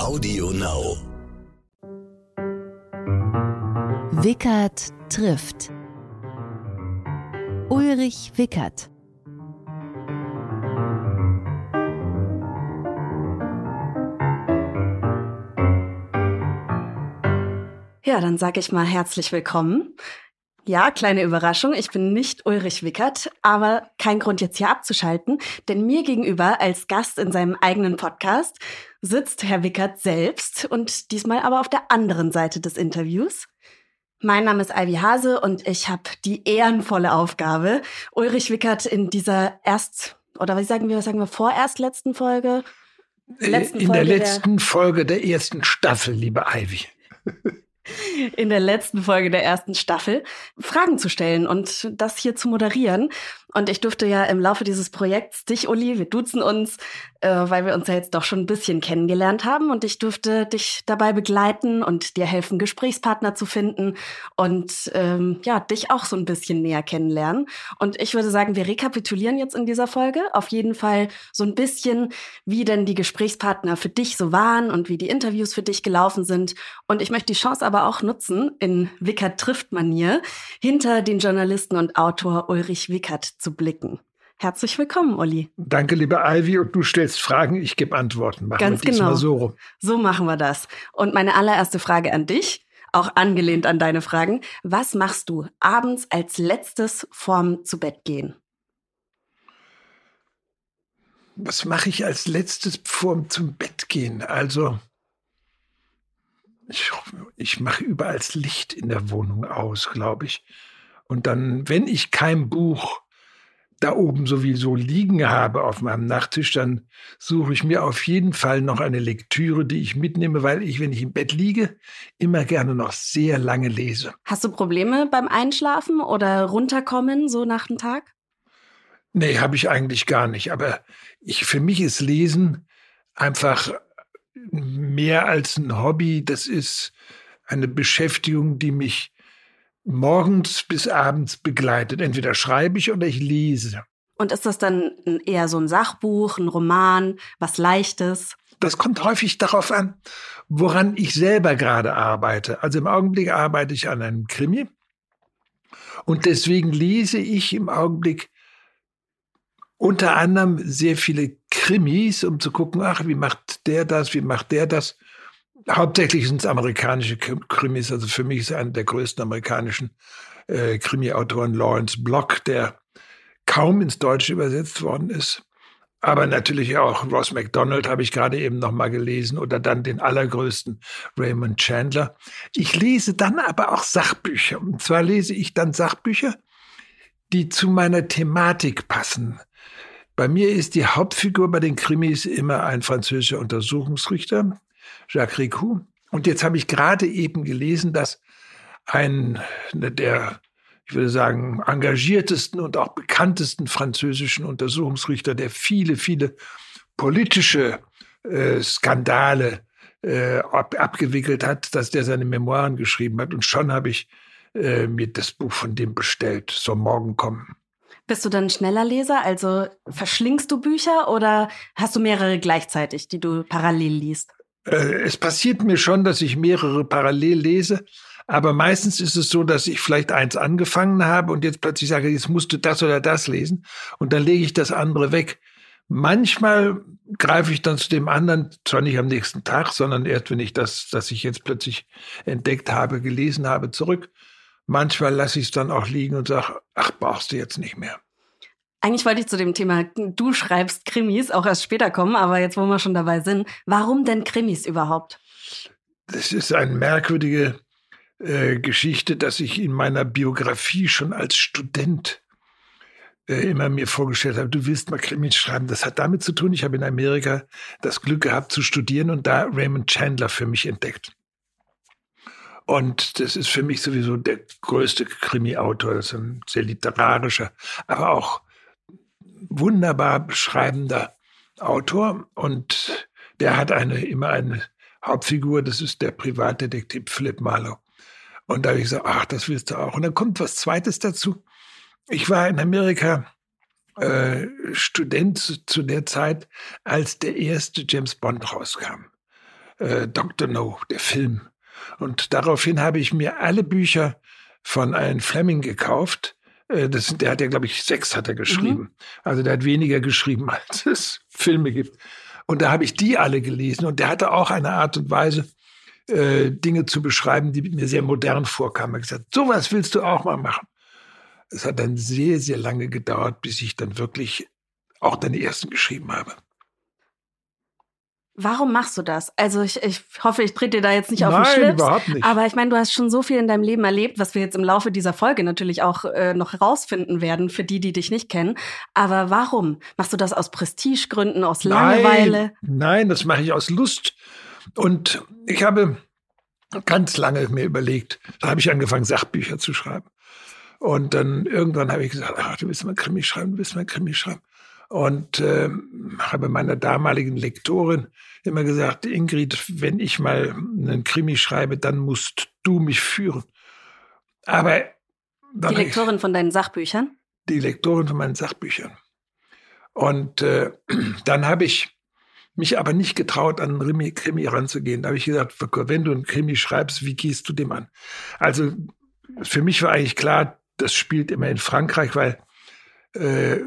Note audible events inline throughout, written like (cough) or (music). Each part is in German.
Audio Now. Wickert trifft. Ulrich Wickert. Ja, dann sage ich mal herzlich willkommen. Ja, kleine Überraschung. Ich bin nicht Ulrich Wickert, aber kein Grund jetzt hier abzuschalten, denn mir gegenüber als Gast in seinem eigenen Podcast sitzt Herr Wickert selbst und diesmal aber auf der anderen Seite des Interviews. Mein Name ist Ivy Hase und ich habe die ehrenvolle Aufgabe, Ulrich Wickert in dieser erst oder wie sagen wir, was sagen wir vorerst letzten Folge? Letzten in Folge der letzten der Folge der ersten Staffel, liebe Ivy. In der letzten Folge der ersten Staffel Fragen zu stellen und das hier zu moderieren. Und ich durfte ja im Laufe dieses Projekts dich, Uli, wir duzen uns, äh, weil wir uns ja jetzt doch schon ein bisschen kennengelernt haben. Und ich durfte dich dabei begleiten und dir helfen, Gesprächspartner zu finden und ähm, ja, dich auch so ein bisschen näher kennenlernen. Und ich würde sagen, wir rekapitulieren jetzt in dieser Folge auf jeden Fall so ein bisschen, wie denn die Gesprächspartner für dich so waren und wie die Interviews für dich gelaufen sind. Und ich möchte die Chance aber auch nutzen, in Wickert trifft Manier, hinter den Journalisten und Autor Ulrich Wickert zu blicken. Herzlich willkommen, Olli. Danke, liebe Ivy. Und du stellst Fragen, ich gebe Antworten. Machen Ganz wir genau. so rum. So machen wir das. Und meine allererste Frage an dich, auch angelehnt an deine Fragen. Was machst du abends als letztes vorm zu Bett gehen? Was mache ich als letztes vorm zum Bett gehen? Also, ich, ich mache überall das Licht in der Wohnung aus, glaube ich. Und dann, wenn ich kein Buch da oben sowieso liegen habe auf meinem Nachttisch, dann suche ich mir auf jeden Fall noch eine Lektüre, die ich mitnehme, weil ich, wenn ich im Bett liege, immer gerne noch sehr lange lese. Hast du Probleme beim Einschlafen oder runterkommen so nach dem Tag? Nee, habe ich eigentlich gar nicht. Aber ich, für mich ist Lesen einfach mehr als ein Hobby. Das ist eine Beschäftigung, die mich morgens bis abends begleitet. Entweder schreibe ich oder ich lese. Und ist das dann eher so ein Sachbuch, ein Roman, was Leichtes? Das kommt häufig darauf an, woran ich selber gerade arbeite. Also im Augenblick arbeite ich an einem Krimi. Und deswegen lese ich im Augenblick unter anderem sehr viele Krimis, um zu gucken, ach, wie macht der das, wie macht der das. Hauptsächlich sind es amerikanische Krimis. Also für mich ist einer der größten amerikanischen äh, Krimi-Autoren Lawrence Block, der kaum ins Deutsche übersetzt worden ist. Aber natürlich auch Ross MacDonald habe ich gerade eben noch mal gelesen oder dann den allergrößten Raymond Chandler. Ich lese dann aber auch Sachbücher. Und zwar lese ich dann Sachbücher, die zu meiner Thematik passen. Bei mir ist die Hauptfigur bei den Krimis immer ein französischer Untersuchungsrichter, Jacques Ricou. Und jetzt habe ich gerade eben gelesen, dass ein der, ich würde sagen, engagiertesten und auch bekanntesten französischen Untersuchungsrichter, der viele, viele politische äh, Skandale äh, ab, abgewickelt hat, dass der seine Memoiren geschrieben hat. Und schon habe ich äh, mir das Buch von dem bestellt, soll morgen kommen. Bist du dann schneller Leser? Also verschlingst du Bücher oder hast du mehrere gleichzeitig, die du parallel liest? Äh, es passiert mir schon, dass ich mehrere parallel lese, aber meistens ist es so, dass ich vielleicht eins angefangen habe und jetzt plötzlich sage, jetzt musst du das oder das lesen und dann lege ich das andere weg. Manchmal greife ich dann zu dem anderen, zwar nicht am nächsten Tag, sondern erst, wenn ich das, das ich jetzt plötzlich entdeckt habe, gelesen habe, zurück. Manchmal lasse ich es dann auch liegen und sage, ach, brauchst du jetzt nicht mehr. Eigentlich wollte ich zu dem Thema, du schreibst Krimis, auch erst später kommen, aber jetzt, wo wir schon dabei sind, warum denn Krimis überhaupt? Das ist eine merkwürdige äh, Geschichte, dass ich in meiner Biografie schon als Student äh, immer mir vorgestellt habe, du willst mal Krimis schreiben. Das hat damit zu tun, ich habe in Amerika das Glück gehabt zu studieren und da Raymond Chandler für mich entdeckt. Und das ist für mich sowieso der größte Krimi-Autor. Das ist ein sehr literarischer, aber auch wunderbar beschreibender Autor und der hat eine, immer eine Hauptfigur, das ist der Privatdetektiv Philip Marlowe. Und da habe ich gesagt, ach, das willst du auch. Und dann kommt was Zweites dazu. Ich war in Amerika äh, Student zu, zu der Zeit, als der erste James Bond rauskam. äh, Dr. No, der Film. Und daraufhin habe ich mir alle Bücher von Ian Fleming gekauft. Äh, das der hat ja, glaube ich, sechs hat er geschrieben. Mhm. Also der hat weniger geschrieben, (laughs) als es Filme gibt. Und da habe ich die alle gelesen. Und der hatte auch eine Art und Weise, äh, Dinge zu beschreiben, die mir sehr modern vorkamen. Er hat gesagt, sowas willst du auch mal machen. Es hat dann sehr, sehr lange gedauert, bis ich dann wirklich auch deine ersten geschrieben habe. Warum machst du das? Also ich, ich hoffe, ich trete dir da jetzt nicht auf Nein, den Schlips. überhaupt nicht. Aber ich meine, du hast schon so viel in deinem Leben erlebt, was wir jetzt im Laufe dieser Folge natürlich auch äh, noch herausfinden werden für die, die dich nicht kennen. Aber warum? Machst du das aus Prestigegründen, aus Langeweile? Nein, nein, das mache ich aus Lust. Und ich habe ganz lange mir überlegt, da habe ich angefangen, Sachbücher zu schreiben. Und dann irgendwann habe ich gesagt, ach, du willst mal Krimi schreiben, du willst mal Krimi schreiben. Und äh, habe meiner damaligen Lektorin immer gesagt, Ingrid, wenn ich mal einen Krimi schreibe, dann musst du mich führen. Aber die Lektorin ich, von deinen Sachbüchern? Die Lektorin von meinen Sachbüchern. Und äh, (clears throat) dann habe ich mich aber nicht getraut, an einen Krimi ranzugehen. Da habe ich gesagt, wenn du einen Krimi schreibst, wie gehst du dem an? Also für mich war eigentlich klar, das spielt immer in Frankreich, weil äh,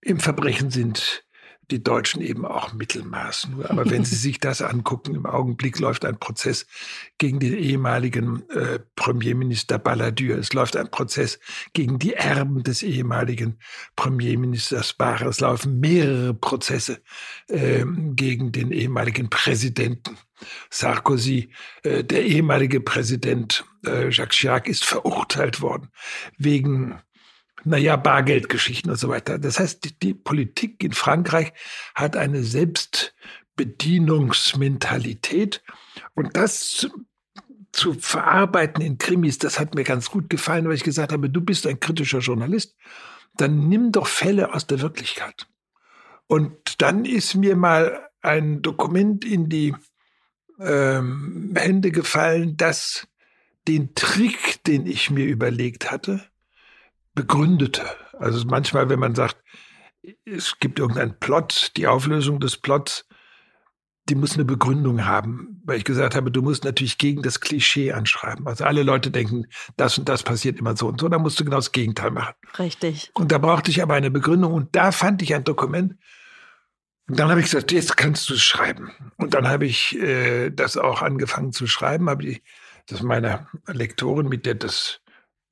im Verbrechen sind die Deutschen eben auch Mittelmaß. Aber wenn Sie (laughs) sich das angucken, im Augenblick läuft ein Prozess gegen den ehemaligen äh, Premierminister Balladur. Es läuft ein Prozess gegen die Erben des ehemaligen Premierministers Barre. Es laufen mehrere Prozesse äh, gegen den ehemaligen Präsidenten Sarkozy. Äh, der ehemalige Präsident äh, Jacques Chirac ist verurteilt worden wegen naja, Bargeldgeschichten und so weiter. Das heißt, die, die Politik in Frankreich hat eine Selbstbedienungsmentalität und das zu, verarbeiten in Krimis, das hat mir ganz gut gefallen, weil ich gesagt habe, du bist ein kritischer Journalist, dann nimm doch Fälle aus der Wirklichkeit. Und dann ist mir mal ein Dokument in die ähm, Hände gefallen, das den Trick, den ich mir überlegt hatte, begründete. Also manchmal, wenn man sagt, es gibt irgendeinen Plot, die Auflösung des Plots, die muss eine Begründung haben, weil ich gesagt habe, du musst natürlich gegen das Klischee anschreiben. Also alle Leute denken, das und das passiert immer so und so, da musst du genau das Gegenteil machen. Richtig. Und da brauchte ich aber eine Begründung und da fand ich ein Dokument. Und dann habe ich gesagt, jetzt kannst du es schreiben. Und dann habe ich äh, das auch angefangen zu schreiben, habe ich das meiner Lektorin, mit der das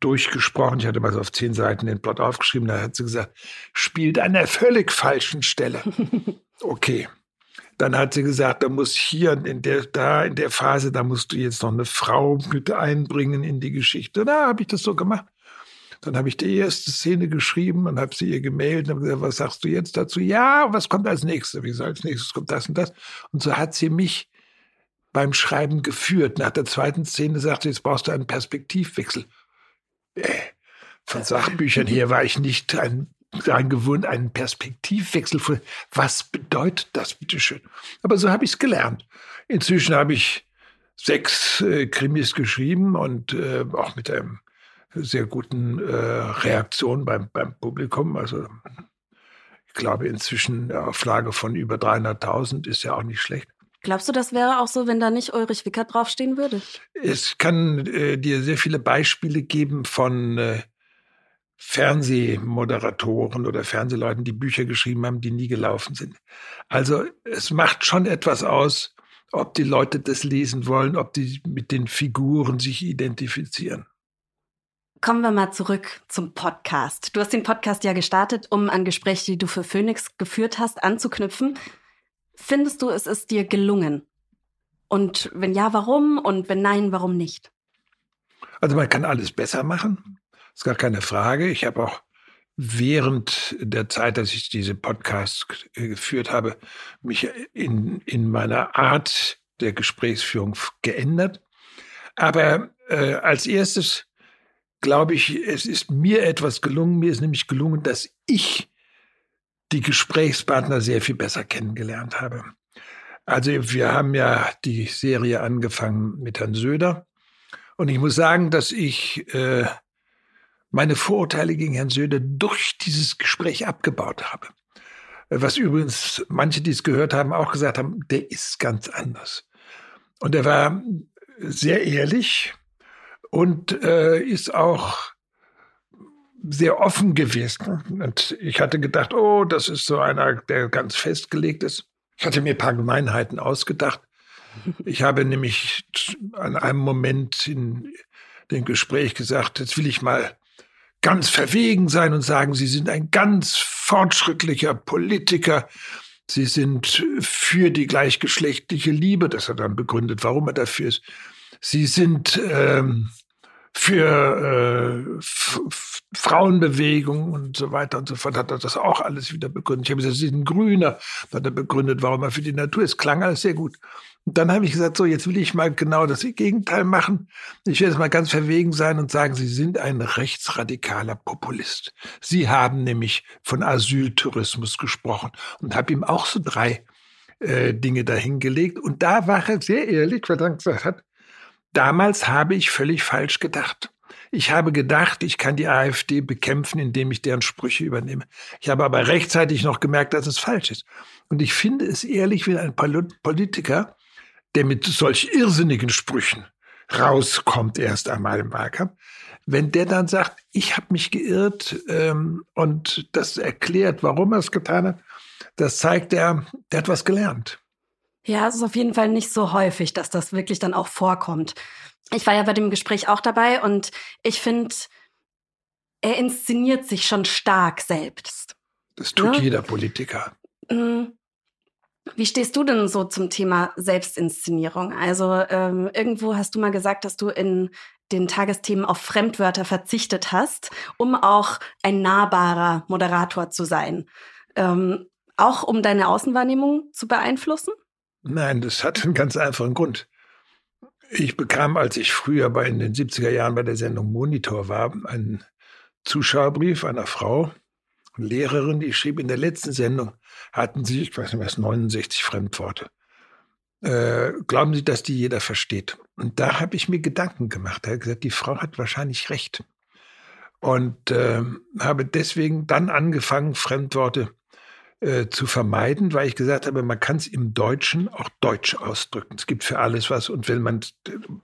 durchgesprochen. Ich hatte mal so auf zehn Seiten den Plot aufgeschrieben. Da hat sie gesagt, spielt an der völlig falschen Stelle. (laughs) Okay. Dann hat sie gesagt, da muss hier in der, da in der Phase, da musst du jetzt noch eine Frau mit einbringen in die Geschichte. Da habe ich das so gemacht. Dann habe ich die erste Szene geschrieben und habe sie ihr gemeldet und habe gesagt, was sagst du jetzt dazu? Ja, was kommt als nächstes? Wie gesagt, als nächstes kommt das und das. Und so hat sie mich beim Schreiben geführt. Nach der zweiten Szene sagte sie, jetzt brauchst du einen Perspektivwechsel. Äh, von Sachbüchern her war ich nicht ein, ein gewohnt, einen Perspektivwechsel von, was bedeutet das, bitteschön? Aber so habe ich es gelernt. Inzwischen habe ich sechs äh, Krimis geschrieben und äh, auch mit einem sehr guten äh, Reaktion beim, beim Publikum. Also ich glaube inzwischen eine Auflage von über 300.000 ist ja auch nicht schlecht. Glaubst du, das wäre auch so, wenn da nicht Ulrich Wickert draufstehen würde? Es kann äh, dir sehr viele Beispiele geben von äh, Fernsehmoderatoren oder Fernsehleuten, die Bücher geschrieben haben, die nie gelaufen sind. Also es macht schon etwas aus, ob die Leute das lesen wollen, ob die mit den Figuren sich identifizieren. Kommen wir mal zurück zum Podcast. Du hast den Podcast ja gestartet, um an Gespräche, die du für Phoenix geführt hast, anzuknüpfen. Findest du, es ist dir gelungen? Und wenn ja, warum? Und wenn nein, warum nicht? Also man kann alles besser machen. Das ist gar keine Frage. Ich habe auch während der Zeit, dass ich diese Podcasts geführt habe, mich in, in meiner Art der Gesprächsführung geändert. Aber äh, als erstes glaube ich, es ist mir etwas gelungen. Mir ist nämlich gelungen, dass ich die Gesprächspartner sehr viel besser kennengelernt habe. Also wir haben ja die Serie angefangen mit Herrn Söder. Und ich muss sagen, dass ich äh, meine Vorurteile gegen Herrn Söder durch dieses Gespräch abgebaut habe. Was übrigens manche, die es gehört haben, auch gesagt haben, der ist ganz anders. Und er war sehr ehrlich und äh, ist auch sehr offen gewesen. Und ich hatte gedacht, oh, das ist so einer, der ganz festgelegt ist. Ich hatte mir ein paar Gemeinheiten ausgedacht. Ich habe nämlich an einem Moment in dem Gespräch gesagt, jetzt will ich mal ganz verwegen sein und sagen, Sie sind ein ganz fortschrittlicher Politiker. Sie sind für die gleichgeschlechtliche Liebe. Das hat er dann begründet, warum er dafür ist. Sie sind ähm, für äh, Frauenbewegung und so weiter und so fort, hat er das auch alles wieder begründet. Ich habe gesagt, Sie sind Grüner, hat er begründet, warum er für die Natur ist. Klang alles sehr gut. Und dann habe ich gesagt, so, jetzt will ich mal genau das Gegenteil machen. Ich werde jetzt mal ganz verwegen sein und sagen, Sie sind ein rechtsradikaler Populist. Sie haben nämlich von Asyltourismus gesprochen und habe ihm auch so drei äh, Dinge dahingelegt. Und da war er sehr ehrlich, weil er gesagt hat, damals habe ich völlig falsch gedacht. Ich habe gedacht, ich kann die AfD bekämpfen, indem ich deren Sprüche übernehme. Ich habe aber rechtzeitig noch gemerkt, dass es falsch ist. Und ich finde es ehrlich, wenn ein Politiker der mit solch irrsinnigen Sprüchen rauskommt erst einmal im Wahlkampf, wenn der dann sagt, ich habe mich geirrt ähm, und das erklärt, warum er es getan hat, das zeigt er, der hat was gelernt. Ja, es ist auf jeden Fall nicht so häufig, dass das wirklich dann auch vorkommt. Ich war ja bei dem Gespräch auch dabei und ich finde, er inszeniert sich schon stark selbst. Das tut ne? jeder Politiker. Mm. Wie stehst du denn so zum Thema Selbstinszenierung? Also ähm, irgendwo hast du mal gesagt, dass du in den Tagesthemen auf Fremdwörter verzichtet hast, um auch ein nahbarer Moderator zu sein. Ähm, auch um deine Außenwahrnehmung zu beeinflussen? Nein, das hat einen ganz einfachen Grund. Ich bekam, als ich früher bei in den 70er Jahren bei der Sendung Monitor war, einen Zuschauerbrief einer Frau, Lehrerin, die schrieb in der letzten Sendung, hatten Sie, ich weiß nicht was, 69 Fremdworte. Äh, glauben Sie, dass die jeder versteht? Und da habe ich mir Gedanken gemacht. Er hat gesagt, die Frau hat wahrscheinlich recht. Und äh, habe deswegen dann angefangen, Fremdworte äh, zu vermeiden, weil ich gesagt habe, man kann es im Deutschen auch deutsch ausdrücken. Es gibt für alles was und wenn man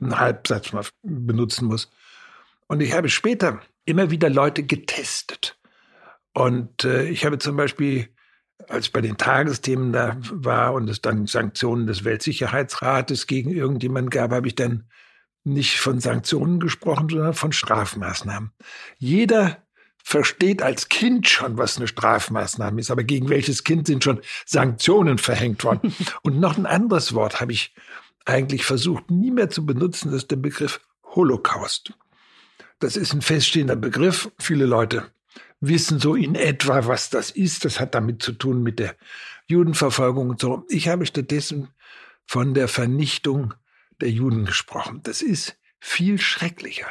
einen Halbsatz mal benutzen muss. Und ich habe später immer wieder Leute getestet. Und äh, ich habe zum Beispiel, als ich bei den Tagesthemen da war und es dann Sanktionen des Weltsicherheitsrates gegen irgendjemanden gab, habe ich dann nicht von Sanktionen gesprochen, sondern von Strafmaßnahmen. Jeder versteht als Kind schon, was eine Strafmaßnahme ist, aber gegen welches Kind sind schon Sanktionen verhängt worden. (laughs) und noch ein anderes Wort habe ich eigentlich versucht, nie mehr zu benutzen, das ist der Begriff Holocaust. Das ist ein feststehender Begriff. Viele Leute wissen so in etwa, was das ist. Das hat damit zu tun mit der Judenverfolgung und so. Ich habe stattdessen von der Vernichtung der Juden gesprochen. Das ist viel schrecklicher.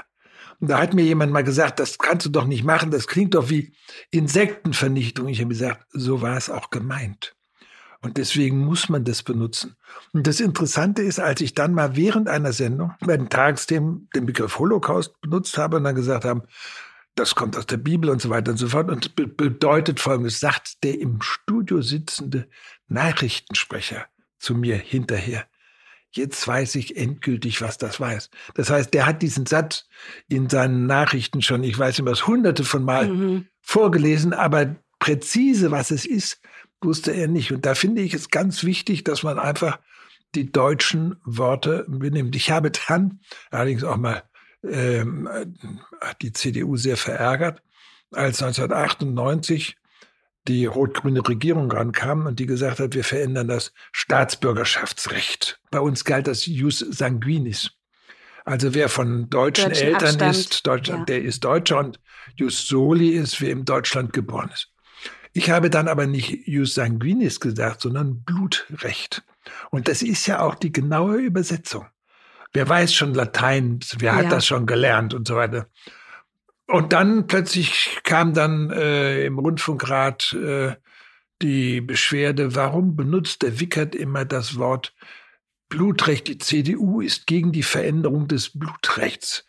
Und da hat mir jemand mal gesagt, das kannst du doch nicht machen, das klingt doch wie Insektenvernichtung. Ich habe gesagt, so war es auch gemeint. Und deswegen muss man das benutzen. Und das Interessante ist, als ich dann mal während einer Sendung bei den Tagesthemen den Begriff Holocaust benutzt habe und dann gesagt haben, das kommt aus der Bibel und so weiter und so fort und be bedeutet folgendes, sagt der im Studio sitzende Nachrichtensprecher zu mir hinterher. Jetzt weiß ich endgültig, was das weiß. Das heißt, der hat diesen Satz in seinen Nachrichten schon, ich weiß nicht was, hunderte von Mal mhm. vorgelesen, aber präzise, was es ist, wusste er nicht. Und da finde ich es ganz wichtig, dass man einfach die deutschen Worte benimmt. Ich habe dann allerdings auch mal ähm, hat die CDU sehr verärgert, als 1998 die rot-grüne Regierung rankam und die gesagt hat, wir verändern das Staatsbürgerschaftsrecht. Bei uns galt das Jus sanguinis. Also wer von deutschen, deutschen Eltern Abstand. ist, Deutschland, ja. der ist Deutscher und Jus soli ist, wer in Deutschland geboren ist. Ich habe dann aber nicht Jus sanguinis gesagt, sondern Blutrecht. Und das ist ja auch die genaue Übersetzung. Wer weiß schon Latein, wer hat ja. das schon gelernt und so weiter. Und dann plötzlich kam dann äh, im Rundfunkrat äh, die Beschwerde, warum benutzt der Wickert immer das Wort Blutrecht? Die CDU ist gegen die Veränderung des Blutrechts.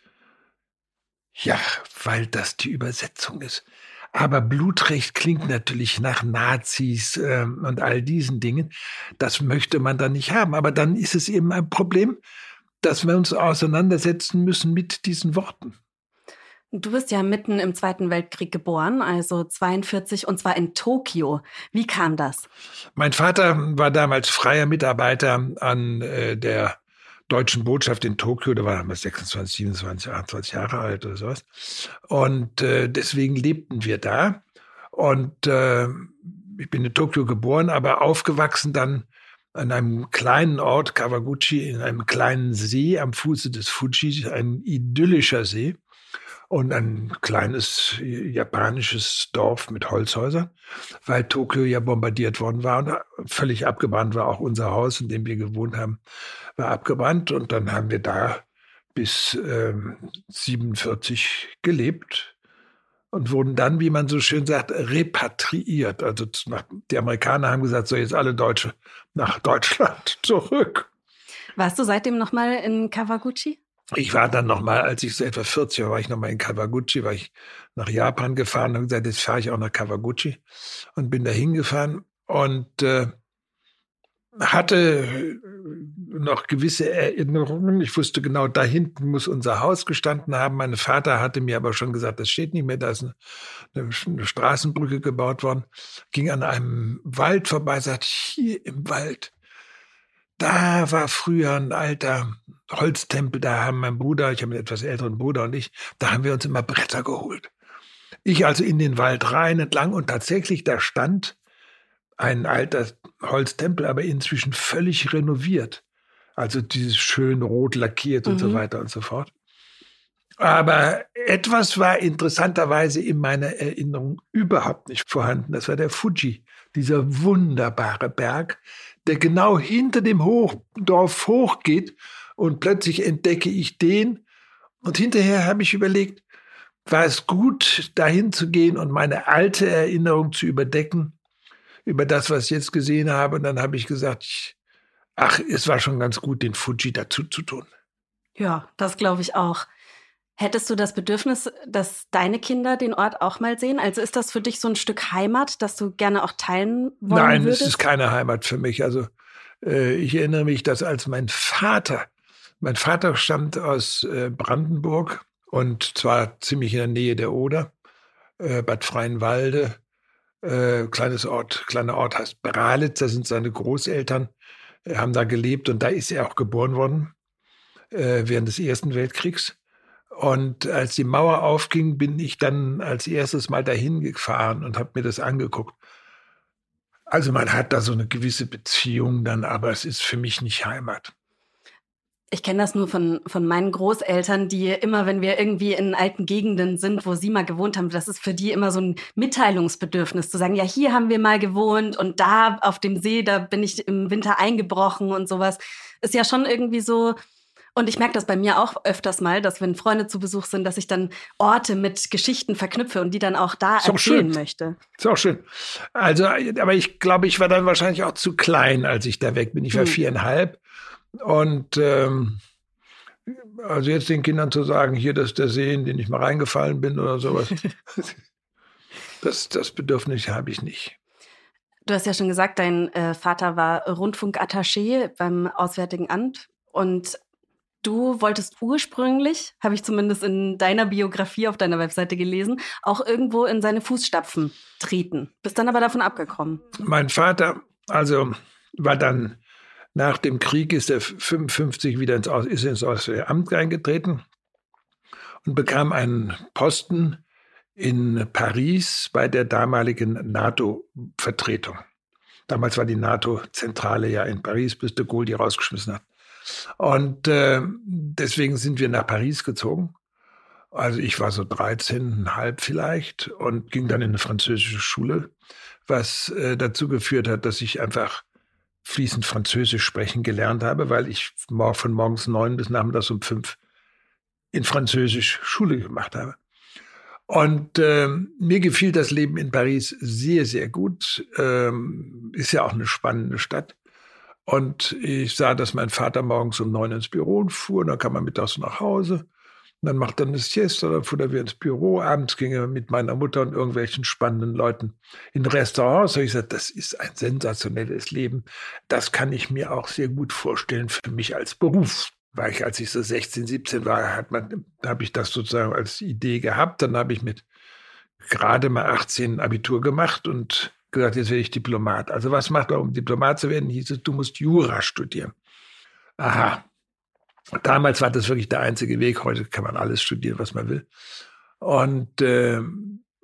Ja, weil das die Übersetzung ist. Aber Blutrecht klingt natürlich nach Nazis äh, und all diesen Dingen. Das möchte man dann nicht haben. Aber dann ist es eben ein Problem, dass wir uns auseinandersetzen müssen mit diesen Worten. Du bist ja mitten im Zweiten Weltkrieg geboren, also 42, und zwar in Tokio. Wie kam das? Mein Vater war damals freier Mitarbeiter an äh, der deutschen Botschaft in Tokio, da war damals 26, 27, 28 Jahre alt oder sowas. Und äh, deswegen lebten wir da. Und äh, ich bin in Tokio geboren, aber aufgewachsen dann an einem kleinen Ort, Kawaguchi, in einem kleinen See am Fuße des Fuji, ein idyllischer See und ein kleines japanisches Dorf mit Holzhäusern, weil Tokio ja bombardiert worden war und völlig abgebrannt war. Auch unser Haus, in dem wir gewohnt haben, war abgebrannt. Und dann haben wir da bis ähm, 47 gelebt und wurden dann, wie man so schön sagt, repatriiert. Also nach, die Amerikaner haben gesagt, so jetzt alle Deutsche nach Deutschland (laughs) zurück. Warst du seitdem nochmal in Kawaguchi? Ich war dann nochmal, als ich so etwa 40 war, war ich nochmal in Kawaguchi, war ich nach Japan gefahren und gesagt, jetzt fahre ich auch nach Kawaguchi und bin da hingefahren und äh, hatte noch gewisse Erinnerungen. Ich wusste genau, da hinten muss unser Haus gestanden haben. Mein Vater hatte mir aber schon gesagt, das steht nicht mehr, da ist eine, eine Straßenbrücke gebaut worden. Ging an einem Wald vorbei, sagt, hier im Wald, da war früher ein alter Holztempel, da haben mein Bruder, ich habe einen etwas älteren Bruder und ich, da haben wir uns immer Bretter geholt. Ich also in den Wald rein entlang und tatsächlich, da stand ein alter Holztempel, aber inzwischen völlig renoviert. Also dieses schön rot lackiert und mhm. so weiter und so fort. Aber etwas war interessanterweise in meiner Erinnerung überhaupt nicht vorhanden. Das war der Fuji, dieser wunderbare Berg, der genau hinter dem Hochdorf hochgeht und plötzlich entdecke ich den. Und hinterher habe ich überlegt, war es gut, dahin zu gehen und meine alte Erinnerung zu überdecken über das, was ich jetzt gesehen habe. Und dann habe ich gesagt, ich, ach, es war schon ganz gut, den Fuji dazu zu tun. Ja, das glaube ich auch. Hättest du das Bedürfnis, dass deine Kinder den Ort auch mal sehen? Also ist das für dich so ein Stück Heimat, das du gerne auch teilen wollen Nein, würdest? es ist keine Heimat für mich. Also äh, ich erinnere mich, dass als mein Vater, mein Vater stammt aus äh, Brandenburg und zwar ziemlich in der Nähe der Oder, äh, Bad Freienwalde, äh, kleines Ort, kleiner Ort heißt Bralitz, da sind seine Großeltern, haben da gelebt und da ist er auch geboren worden äh, während des Ersten Weltkriegs. Und als die Mauer aufging, bin ich dann als erstes mal dahin gefahren und habe mir das angeguckt. Also man hat da so eine gewisse Beziehung dann, aber es ist für mich nicht Heimat. Ich kenne das nur von, von meinen Großeltern, die immer, wenn wir irgendwie in alten Gegenden sind, wo sie mal gewohnt haben, das ist für die immer so ein Mitteilungsbedürfnis, zu sagen, ja, hier haben wir mal gewohnt und da auf dem See, da bin ich im Winter eingebrochen und sowas. Ist ja schon irgendwie so, und ich merke das bei mir auch öfters mal, dass wenn Freunde zu Besuch sind, dass ich dann Orte mit Geschichten verknüpfe und die dann auch da ist erzählen auch möchte. Ist auch schön. Also, aber ich glaube, ich war dann wahrscheinlich auch zu klein, als ich da weg bin. Ich war hm. viereinhalb. Und ähm, also jetzt den Kindern zu sagen, hier, das ist der See, in den ich mal reingefallen bin oder sowas. (laughs) das, das Bedürfnis habe ich nicht. Du hast ja schon gesagt, dein äh, Vater war Rundfunkattaché beim Auswärtigen Amt und Du wolltest ursprünglich, habe ich zumindest in deiner Biografie auf deiner Webseite gelesen, auch irgendwo in seine Fußstapfen treten. Bist dann aber davon abgekommen. Mein Vater, also war dann nach dem Krieg, ist er 55 wieder ins, ist ins Auswärtige Amt eingetreten und bekam einen Posten in Paris bei der damaligen NATO-Vertretung. Damals war die NATO-Zentrale ja in Paris, bis de Gaulle die rausgeschmissen hat. Und äh, deswegen sind wir nach Paris gezogen. Also ich war so 13,5 vielleicht und ging dann in eine französische Schule, was äh, dazu geführt hat, dass ich einfach fließend Französisch sprechen gelernt habe, weil ich von morgens neun bis nachmittags um fünf in Französisch Schule gemacht habe. Und äh, mir gefiel das Leben in Paris sehr, sehr gut. Ähm, ist ja auch eine spannende Stadt. Und ich sah, dass mein Vater morgens um neun ins Büro fuhr, dann kam er mittags nach Hause. Dann macht er eine Siesta, dann fuhr wir ins Büro. Abends ging er mit meiner Mutter und irgendwelchen spannenden Leuten in Restaurants. Und ich sagte, das ist ein sensationelles Leben. Das kann ich mir auch sehr gut vorstellen für mich als Beruf. Weil ich, als ich so 16, 17 war, habe ich das sozusagen als Idee gehabt. Dann habe ich mit gerade mal 18 Abitur gemacht und gesagt, jetzt werde ich Diplomat. Also was macht man, um Diplomat zu werden? Hieß es, du musst Jura studieren. Aha, Damals war das wirklich der einzige Weg. Heute kann man alles studieren, was man will. Und äh,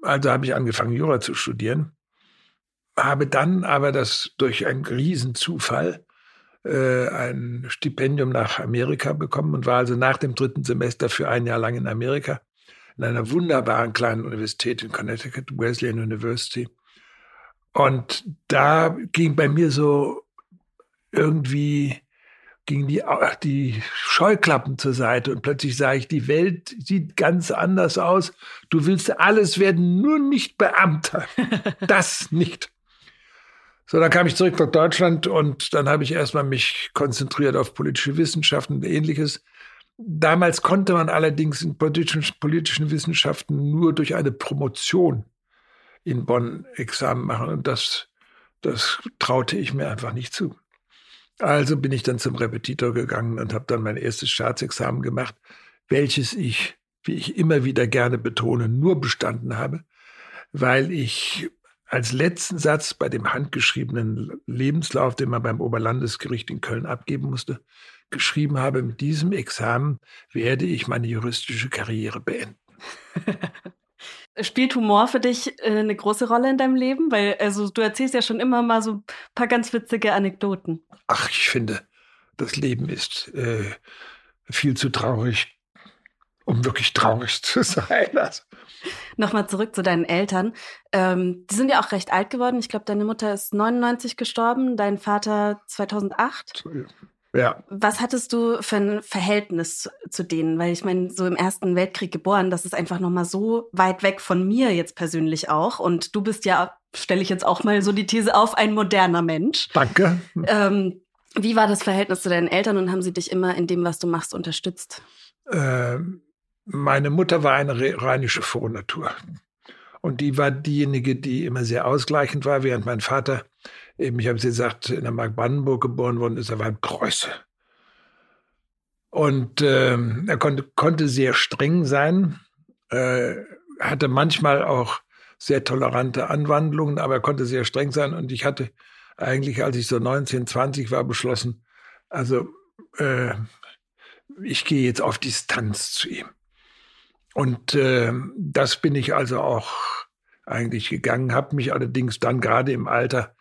also habe ich angefangen, Jura zu studieren. Habe dann aber das durch einen Riesenzufall äh, ein Stipendium nach Amerika bekommen und war also nach dem dritten Semester für ein Jahr lang in Amerika in einer wunderbaren kleinen Universität in Connecticut, Wesleyan University. Und da ging bei mir so irgendwie gingen die, die Scheuklappen zur Seite und plötzlich sah ich, die Welt sieht ganz anders aus. Du willst alles werden, nur nicht Beamter. (laughs) Das nicht. So, dann kam ich zurück nach Deutschland und dann habe ich erstmal mich konzentriert auf politische Wissenschaften und ähnliches. Damals konnte man allerdings in politischen, politischen Wissenschaften nur durch eine Promotion in Bonn Examen machen und das, das traute ich mir einfach nicht zu. Also bin ich dann zum Repetitor gegangen und habe dann mein erstes Staatsexamen gemacht, welches ich, wie ich immer wieder gerne betone, nur bestanden habe, weil ich als letzten Satz bei dem handgeschriebenen Lebenslauf, den man beim Oberlandesgericht in Köln abgeben musste, geschrieben habe, mit diesem Examen werde ich meine juristische Karriere beenden. (laughs) Spielt Humor für dich äh, eine große Rolle in deinem Leben? Weil, also du erzählst ja schon immer mal so ein paar ganz witzige Anekdoten. Ach, ich finde, das Leben ist äh, viel zu traurig, um wirklich traurig (laughs) zu sein. Also. Nochmal zurück zu deinen Eltern. Ähm, die sind ja auch recht alt geworden. Ich glaube, deine Mutter ist 99 gestorben, dein Vater 2008. Ja. Was hattest du für ein Verhältnis zu, zu denen? Weil ich meine, so im Ersten Weltkrieg geboren, das ist einfach nochmal so weit weg von mir jetzt persönlich auch. Und du bist ja, stelle ich jetzt auch mal so die These auf, ein moderner Mensch. Danke. Ähm, wie war das Verhältnis zu deinen Eltern und haben sie dich immer in dem, was du machst, unterstützt? Ähm, meine Mutter war eine rheinische Frohnatur. Und die war diejenige, die immer sehr ausgleichend war, während mein Vater eben, ich habe es gesagt, in der Mark Brandenburg geboren worden ist, er war ein Preuße. Und äh, er konnte, konnte sehr streng sein, äh, hatte manchmal auch sehr tolerante Anwandlungen, aber er konnte sehr streng sein. Und ich hatte eigentlich, als ich so 19, 20 war, beschlossen, also äh, ich gehe jetzt auf Distanz zu ihm. Und äh, das bin ich also auch eigentlich gegangen, habe mich allerdings dann gerade im Alter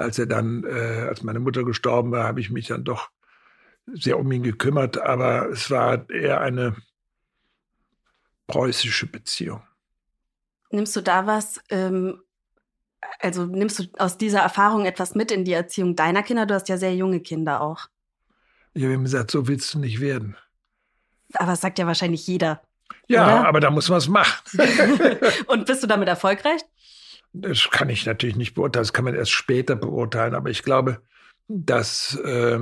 als er dann, äh, als meine Mutter gestorben war, habe ich mich dann doch sehr um ihn gekümmert, aber es war eher eine preußische Beziehung. Nimmst du da was, ähm, also nimmst du aus dieser Erfahrung etwas mit in die Erziehung deiner Kinder? Du hast ja sehr junge Kinder auch. Ich habe ihm gesagt, so willst du nicht werden. Aber das sagt ja wahrscheinlich jeder. Ja, oder? aber da muss man es machen. (laughs) Und bist du damit erfolgreich? Das kann ich natürlich nicht beurteilen, das kann man erst später beurteilen, aber ich glaube, dass äh,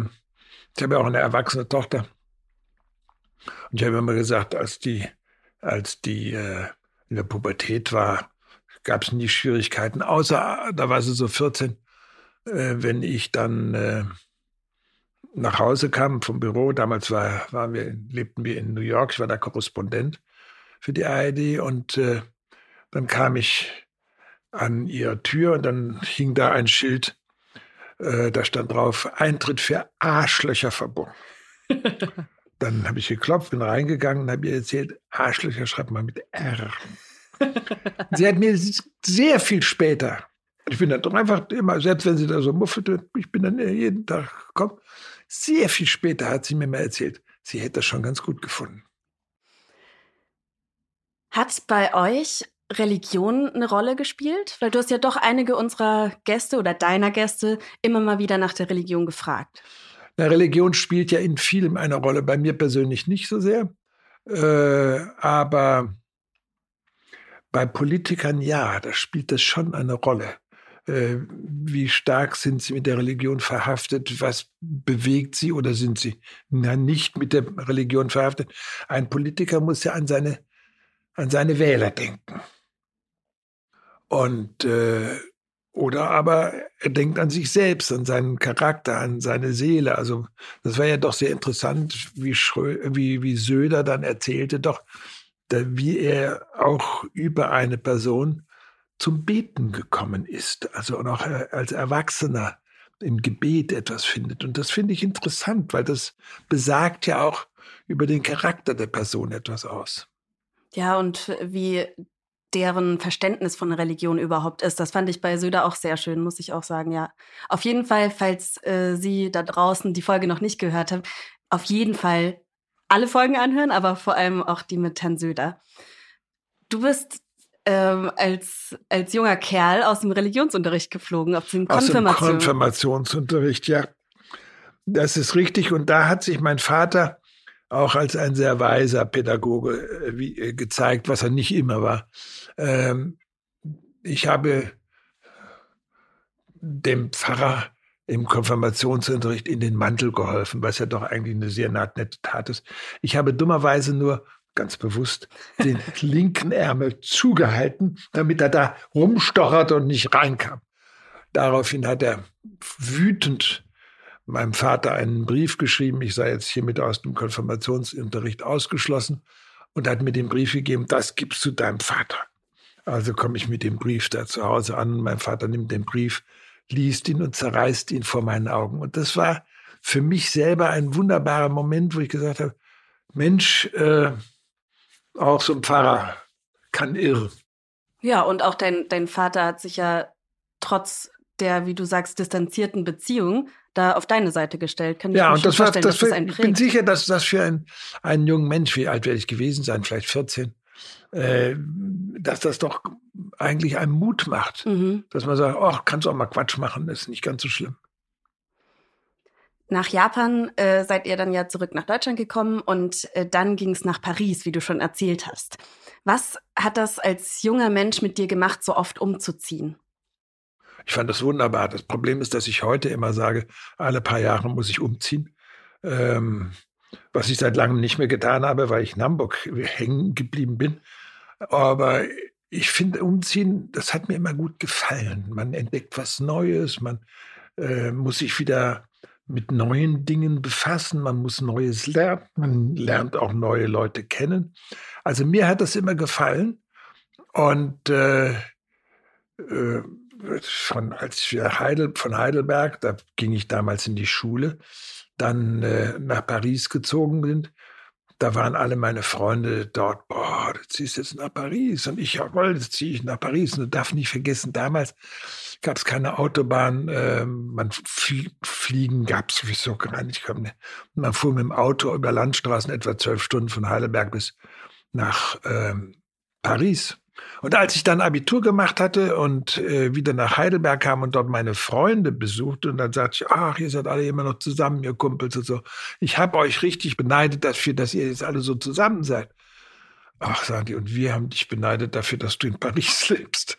ich habe ja auch eine erwachsene Tochter. Und ich habe immer gesagt, als die, als die äh, in der Pubertät war, gab es nie Schwierigkeiten, außer da war sie so 14, äh, wenn ich dann äh, nach Hause kam vom Büro. Damals war, waren wir, lebten wir in New York, ich war da Korrespondent für die ARD und äh, dann kam ich an ihrer Tür und dann hing da ein Schild, äh, da stand drauf, Eintritt für Arschlöcher verboten. (laughs) dann habe ich geklopft, bin reingegangen und habe ihr erzählt, Arschlöcher schreibt man mit R. (laughs) sie hat mir sehr viel später, ich bin dann doch einfach immer, selbst wenn sie da so muffelte, ich bin dann jeden Tag gekommen, sehr viel später hat sie mir mal erzählt, sie hätte das schon ganz gut gefunden. Hat bei euch Religion eine Rolle gespielt? Weil du hast ja doch einige unserer Gäste oder deiner Gäste immer mal wieder nach der Religion gefragt. Na, Religion spielt ja in vielem eine Rolle. Bei mir persönlich nicht so sehr. Äh, aber bei Politikern ja, da spielt das schon eine Rolle. äh, wie stark sind sie mit der Religion verhaftet, was bewegt sie oder sind sie nicht mit der Religion verhaftet. Ein Politiker muss ja an seine, an seine Wähler denken. Und äh, oder aber er denkt an sich selbst, an seinen Charakter, an seine Seele. Also das war ja doch sehr interessant, wie, Schrö wie, wie Söder dann erzählte, doch, wie er auch über eine Person zum Beten gekommen ist, also noch äh, als Erwachsener im Gebet etwas findet. Und das finde ich interessant, weil das besagt ja auch über den Charakter der Person etwas aus. Ja, und wie deren Verständnis von Religion überhaupt ist. Das fand ich bei Söder auch sehr schön, muss ich auch sagen, ja. Auf jeden Fall, falls äh, Sie da draußen die Folge noch nicht gehört haben, auf jeden Fall alle Folgen anhören, aber vor allem auch die mit Herrn Söder. Du bist ähm, als, als junger Kerl aus dem Religionsunterricht geflogen, auf den Konfirmation. Konfirmationsunterricht, ja. Das ist richtig. Und da hat sich mein Vater auch als ein sehr weiser Pädagoge äh, wie, äh, gezeigt, was er nicht immer war. Ähm, ich habe dem Pfarrer im Konfirmationsunterricht in den Mantel geholfen, was ja doch eigentlich eine sehr nette Tat ist. Ich habe dummerweise nur ganz bewusst den (laughs) linken Ärmel zugehalten, damit er da rumstochert und nicht reinkam. Daraufhin hat er wütend meinem Vater einen Brief geschrieben, ich sei jetzt hiermit aus dem Konfirmationsunterricht ausgeschlossen und hat mir den Brief gegeben, das gibst du deinem Vater. Also komme ich mit dem Brief da zu Hause an, mein Vater nimmt den Brief, liest ihn und zerreißt ihn vor meinen Augen. Und das war für mich selber ein wunderbarer Moment, wo ich gesagt habe, Mensch, äh, auch so ein Pfarrer kann irren. Ja, und auch dein, dein Vater hat sich ja trotz der, wie du sagst, distanzierten Beziehung da auf deine Seite gestellt. Kann ich ja, und das war, das, für, ich bin sicher, dass das für einen, einen jungen Mensch, wie alt werde ich gewesen sein, vielleicht 14, äh, dass das doch eigentlich einen Mut macht. Mhm. Dass man sagt, ach, kannst du auch mal Quatsch machen, das ist nicht ganz so schlimm. Nach Japan äh, seid ihr dann ja zurück nach Deutschland gekommen und äh, dann ging es nach Paris, wie du schon erzählt hast. Was hat das als junger Mensch mit dir gemacht, so oft umzuziehen? Ich fand das wunderbar. Das Problem ist, dass ich heute immer sage, alle paar Jahre muss ich umziehen. Ähm, was ich seit langem nicht mehr getan habe, weil ich in Hamburg hängen geblieben bin. Aber ich finde, umziehen, das hat mir immer gut gefallen. Man entdeckt was Neues, man äh, muss sich wieder mit neuen Dingen befassen, man muss Neues lernen, man lernt auch neue Leute kennen. Also mir hat das immer gefallen und äh, äh, von, als wir Heidel, von Heidelberg, da ging ich damals in die Schule, dann äh, nach Paris gezogen sind, da waren alle meine Freunde dort, boah, du ziehst jetzt nach Paris. Und ich, jawohl, jetzt ziehe ich nach Paris. Und du darfst nicht vergessen, damals gab es keine Autobahn, äh, man flie fliegen gab es sowieso gar nicht. Man fuhr mit dem Auto über Landstraßen etwa zwölf Stunden von Heidelberg bis nach ähm, Paris. Und als ich dann Abitur gemacht hatte und äh, wieder nach Heidelberg kam und dort meine Freunde besuchte, und dann sagte ich, ach, ihr seid alle immer noch zusammen, ihr Kumpels und so. Ich habe euch richtig beneidet dafür, dass ihr jetzt alle so zusammen seid. Ach, sagen die, und wir haben dich beneidet dafür, dass du in Paris (laughs) lebst.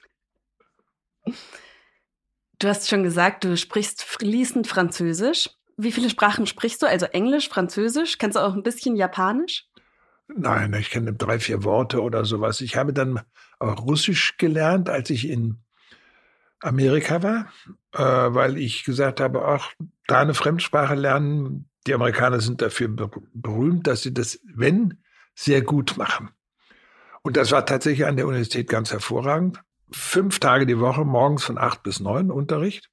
Du hast schon gesagt, du sprichst fließend Französisch. Wie viele Sprachen sprichst du? Also Englisch, Französisch? Kannst du auch ein bisschen Japanisch? Nein, ich kenne drei, vier Worte oder sowas. Ich habe dann Russisch gelernt, als ich in Amerika war, äh, weil ich gesagt habe, ach, da eine Fremdsprache lernen. Die Amerikaner sind dafür berühmt, dass sie das, wenn, sehr gut machen. Und das war tatsächlich an der Universität ganz hervorragend. Fünf Tage die Woche, morgens von acht bis neun Unterricht,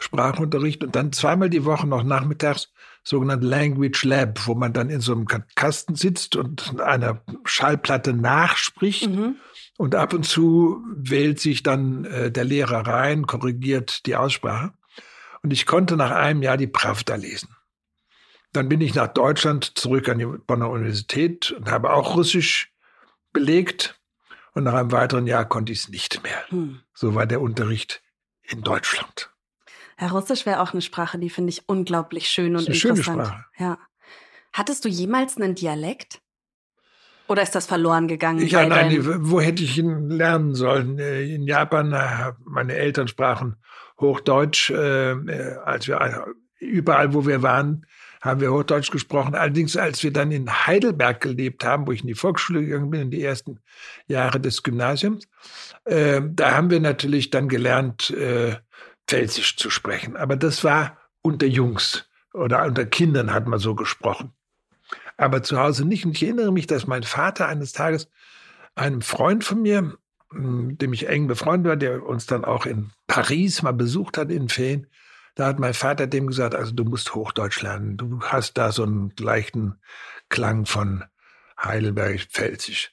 Sprachunterricht und dann zweimal die Woche noch nachmittags sogenannte Language Lab, wo man dann in so einem Kasten sitzt und einer Schallplatte nachspricht. Mhm. Und ab und zu wählt sich dann äh, der Lehrer rein, korrigiert die Aussprache. Und ich konnte nach einem Jahr die Pravda lesen. Dann bin ich nach Deutschland zurück an die Bonner Universität und habe auch Russisch belegt. Und nach einem weiteren Jahr konnte ich es nicht mehr. Hm. So war der Unterricht in Deutschland. Ja, Russisch wäre auch eine Sprache, die finde ich unglaublich schön und ist eine interessant. Schöne Sprache. Ja. Hattest du jemals einen Dialekt? Oder ist das verloren gegangen? Ja, nein, wo hätte ich ihn lernen sollen? Äh, in Japan, äh, meine Eltern sprachen Hochdeutsch, äh, als wir überall, wo wir waren, haben wir Hochdeutsch gesprochen. Allerdings, als wir dann in Heidelberg gelebt haben, wo ich in die Volksschule gegangen bin, in die ersten Jahre des Gymnasiums, äh, da haben wir natürlich dann gelernt, äh, Pfälzisch zu sprechen. Aber das war unter Jungs oder unter Kindern hat man so gesprochen. Aber zu Hause nicht. Und ich erinnere mich, dass mein Vater eines Tages einem Freund von mir, mit dem ich eng befreundet war, der uns dann auch in Paris mal besucht hat in Ferien, da hat mein Vater dem gesagt, also du musst Hochdeutsch lernen. Du hast da so einen leichten Klang von Heidelberg-Pfälzisch.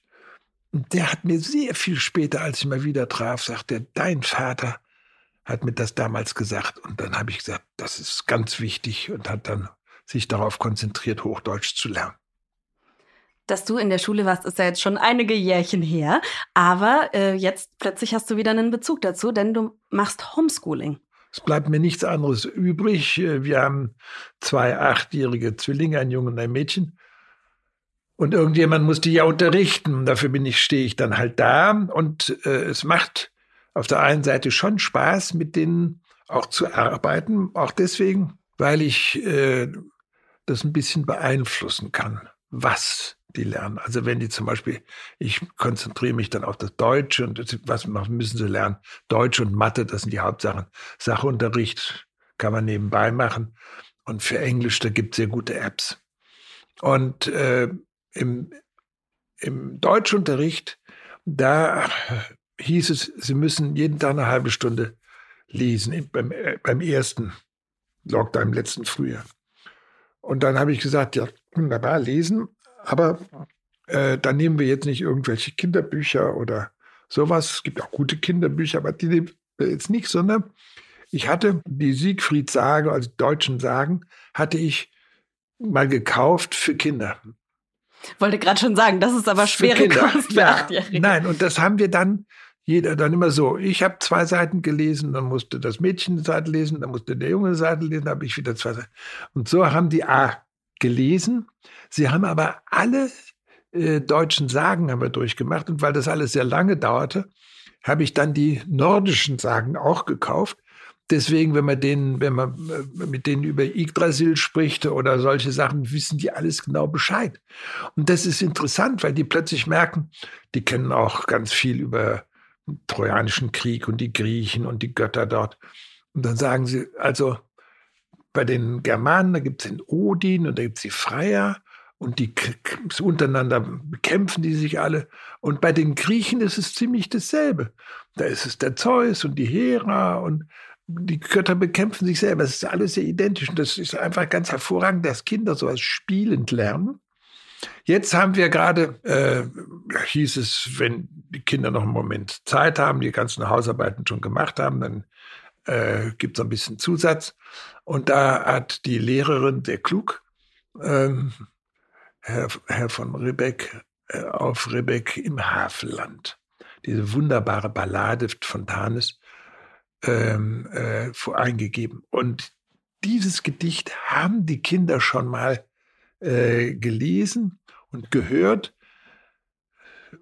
Und der hat mir sehr viel später, als ich mal wieder traf, sagte, dein Vater hat mir das damals gesagt. Und dann habe ich gesagt, das ist ganz wichtig und hat dann sich darauf konzentriert, Hochdeutsch zu lernen. Dass du in der Schule warst, ist ja jetzt schon einige Jährchen her. Aber äh, jetzt plötzlich hast du wieder einen Bezug dazu, denn du machst Homeschooling. Es bleibt mir nichts anderes übrig. Wir haben zwei achtjährige Zwillinge, ein Junge und ein Mädchen. Und irgendjemand muss die ja unterrichten. Dafür bin ich, stehe ich dann halt da. Und äh, es macht auf der einen Seite schon Spaß, mit denen auch zu arbeiten. Auch deswegen, weil ich äh, das ein bisschen beeinflussen kann, was die lernen. Also wenn die zum Beispiel, ich konzentriere mich dann auf das Deutsche und was müssen sie lernen? Deutsch und Mathe, das sind die Hauptsachen. Sachunterricht kann man nebenbei machen. Und für Englisch, da gibt es sehr gute Apps. Und äh, im, im Deutschunterricht, da hieß es, sie müssen jeden Tag eine halbe Stunde lesen, beim, äh, beim ersten Lockdown im letzten Frühjahr. Und dann habe ich gesagt, ja, wunderbar, lesen. Aber äh, dann nehmen wir jetzt nicht irgendwelche Kinderbücher oder sowas. Es gibt auch gute Kinderbücher, aber die nehmen wir jetzt nicht, sondern ich hatte die Siegfried Sage, also deutschen Sagen, hatte ich mal gekauft für Kinder. Wollte gerade schon sagen, das ist aber schwere Kost für ja, Achtjährige. Nein, und das haben wir dann jeder dann immer so. Ich habe zwei Seiten gelesen, dann musste das Mädchen eine Seite lesen, dann musste der Junge eine Seite lesen, dann habe ich wieder zwei Seiten. Und so haben die A gelesen. Sie haben aber alle äh, deutschen Sagen haben wir durchgemacht und weil das alles sehr lange dauerte, habe ich dann die nordischen Sagen auch gekauft. Deswegen, wenn man denen, wenn man äh, mit denen über Yggdrasil spricht oder solche Sachen, wissen die alles genau Bescheid. Und das ist interessant, weil die plötzlich merken, die kennen auch ganz viel über Trojanischen Krieg und die Griechen und die Götter dort. Und dann sagen sie, also bei den Germanen, da gibt es den Odin und da gibt es die Freier und die untereinander bekämpfen die sich alle. Und bei den Griechen ist es ziemlich dasselbe. Da ist es der Zeus und die Hera und die Götter bekämpfen sich selber. Es ist alles sehr identisch. Und das ist einfach ganz hervorragend, dass Kinder sowas spielend lernen. Jetzt haben wir gerade, äh, hieß es, wenn die Kinder noch einen Moment Zeit haben, die ganzen Hausarbeiten schon gemacht haben, dann äh, gibt es ein bisschen Zusatz. Und da hat die Lehrerin, sehr klug, ähm, Herr, Herr von Ribbeck, äh, auf Ribbeck im Havelland, diese wunderbare Ballade von Tanis ähm, äh, eingegeben. Und dieses Gedicht haben die Kinder schon mal äh, gelesen und gehört,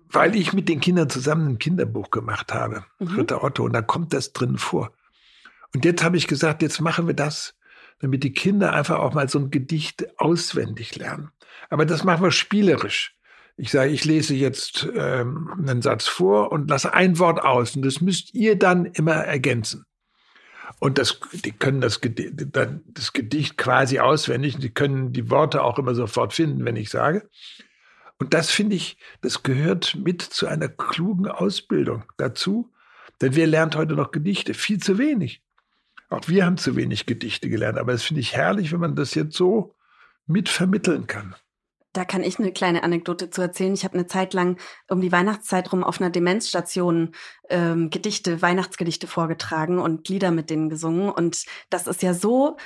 weil ich mit den Kindern zusammen ein Kinderbuch gemacht habe, mhm. Ritter Otto, und da kommt das drin vor. Und jetzt habe ich gesagt, jetzt machen wir das, damit die Kinder einfach auch mal so ein Gedicht auswendig lernen. Aber das machen wir spielerisch. Ich sage, ich lese jetzt ähm, einen Satz vor und lasse ein Wort aus. Und das müsst ihr dann immer ergänzen. Und das, die können das Gedicht, das Gedicht quasi auswendig. Die können die Worte auch immer sofort finden, wenn ich sage. Und das finde ich, das gehört mit zu einer klugen Ausbildung dazu. Denn wer lernt heute noch Gedichte? Viel zu wenig. Auch wir haben zu wenig Gedichte gelernt, aber das finde ich herrlich, wenn man das jetzt so mit vermitteln kann. Da kann ich eine kleine Anekdote zu erzählen. Ich habe eine Zeit lang um die Weihnachtszeit rum auf einer Demenzstation ähm, Gedichte, Weihnachtsgedichte vorgetragen und Lieder mit denen gesungen. Und das ist ja so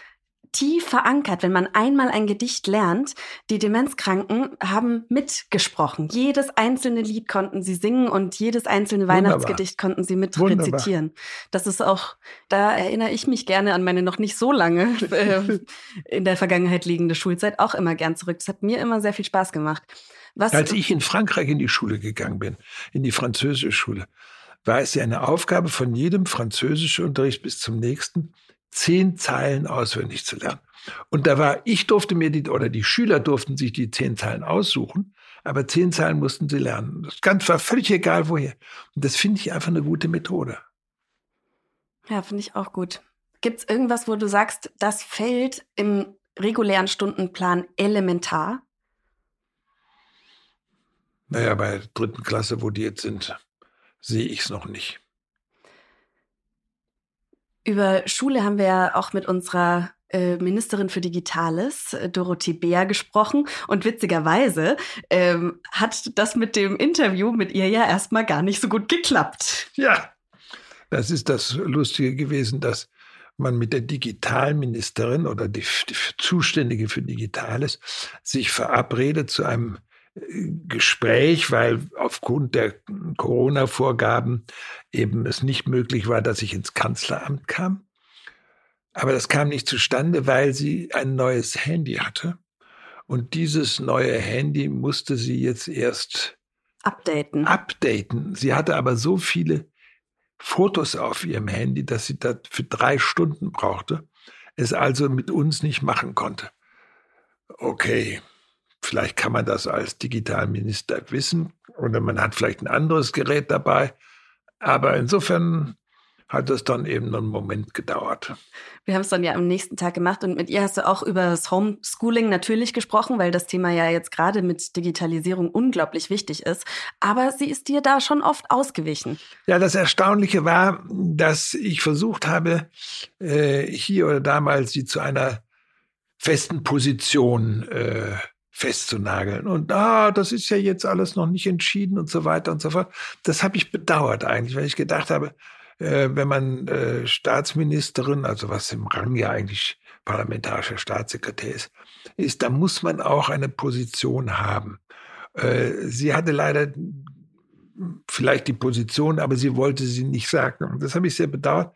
tief verankert, wenn man einmal ein Gedicht lernt. Die Demenzkranken haben mitgesprochen. Jedes einzelne Lied konnten sie singen und jedes einzelne Wunderbar. Weihnachtsgedicht konnten sie mit Wunderbar. rezitieren. Das ist auch, da erinnere ich mich gerne an meine noch nicht so lange (laughs) äh, in der Vergangenheit liegende Schulzeit auch immer gern zurück. Das hat mir immer sehr viel Spaß gemacht. Was? Als ich in Frankreich in die Schule gegangen bin, in die französische Schule, war es ja eine Aufgabe von jedem französischen Unterricht bis zum nächsten, zehn Zeilen auswendig zu lernen. Und da war, ich durfte mir die, oder die Schüler durften sich die zehn Zeilen aussuchen, aber zehn Zeilen mussten sie lernen. Das ganz war völlig egal woher. Und das finde ich einfach eine gute Methode. Ja, finde ich auch gut. Gibt es irgendwas, wo du sagst, das fällt im regulären Stundenplan elementar? Naja, bei der dritten Klasse, wo die jetzt sind, sehe ich es noch nicht. Über Schule haben wir ja auch mit unserer äh, Ministerin für Digitales, äh, Dorothee Beer, gesprochen. Und witzigerweise ähm, hat das mit dem Interview mit ihr ja erstmal gar nicht so gut geklappt. Ja, das ist das Lustige gewesen, dass man mit der Digitalministerin oder die, die Zuständige für Digitales sich verabredet zu einem Gespräch, weil aufgrund der Corona-Vorgaben eben es nicht möglich war, dass ich ins Kanzleramt kam. Aber das kam nicht zustande, weil sie ein neues Handy hatte. Und dieses neue Handy musste sie jetzt erst updaten. updaten. Sie hatte aber so viele Fotos auf ihrem Handy, dass sie das für drei Stunden brauchte, es also mit uns nicht machen konnte. Okay, vielleicht kann man das als Digitalminister wissen oder man hat vielleicht ein anderes Gerät dabei. Aber insofern hat es dann eben einen Moment gedauert. Wir haben es dann ja am nächsten Tag gemacht und mit ihr hast du auch über das Homeschooling natürlich gesprochen, weil das Thema ja jetzt gerade mit Digitalisierung unglaublich wichtig ist. Aber sie ist dir da schon oft ausgewichen. Ja, das Erstaunliche war, dass ich versucht habe, äh, hier oder damals sie zu einer festen Position äh, festzunageln. Und ah, das ist ja jetzt alles noch nicht entschieden und so weiter und so fort. Das habe ich bedauert eigentlich, weil ich gedacht habe, äh, wenn man äh, Staatsministerin, also was im Rang ja eigentlich parlamentarischer Staatssekretär ist, ist, da muss man auch eine Position haben. Äh, sie hatte leider vielleicht die Position, aber sie wollte sie nicht sagen. Das habe ich sehr bedauert,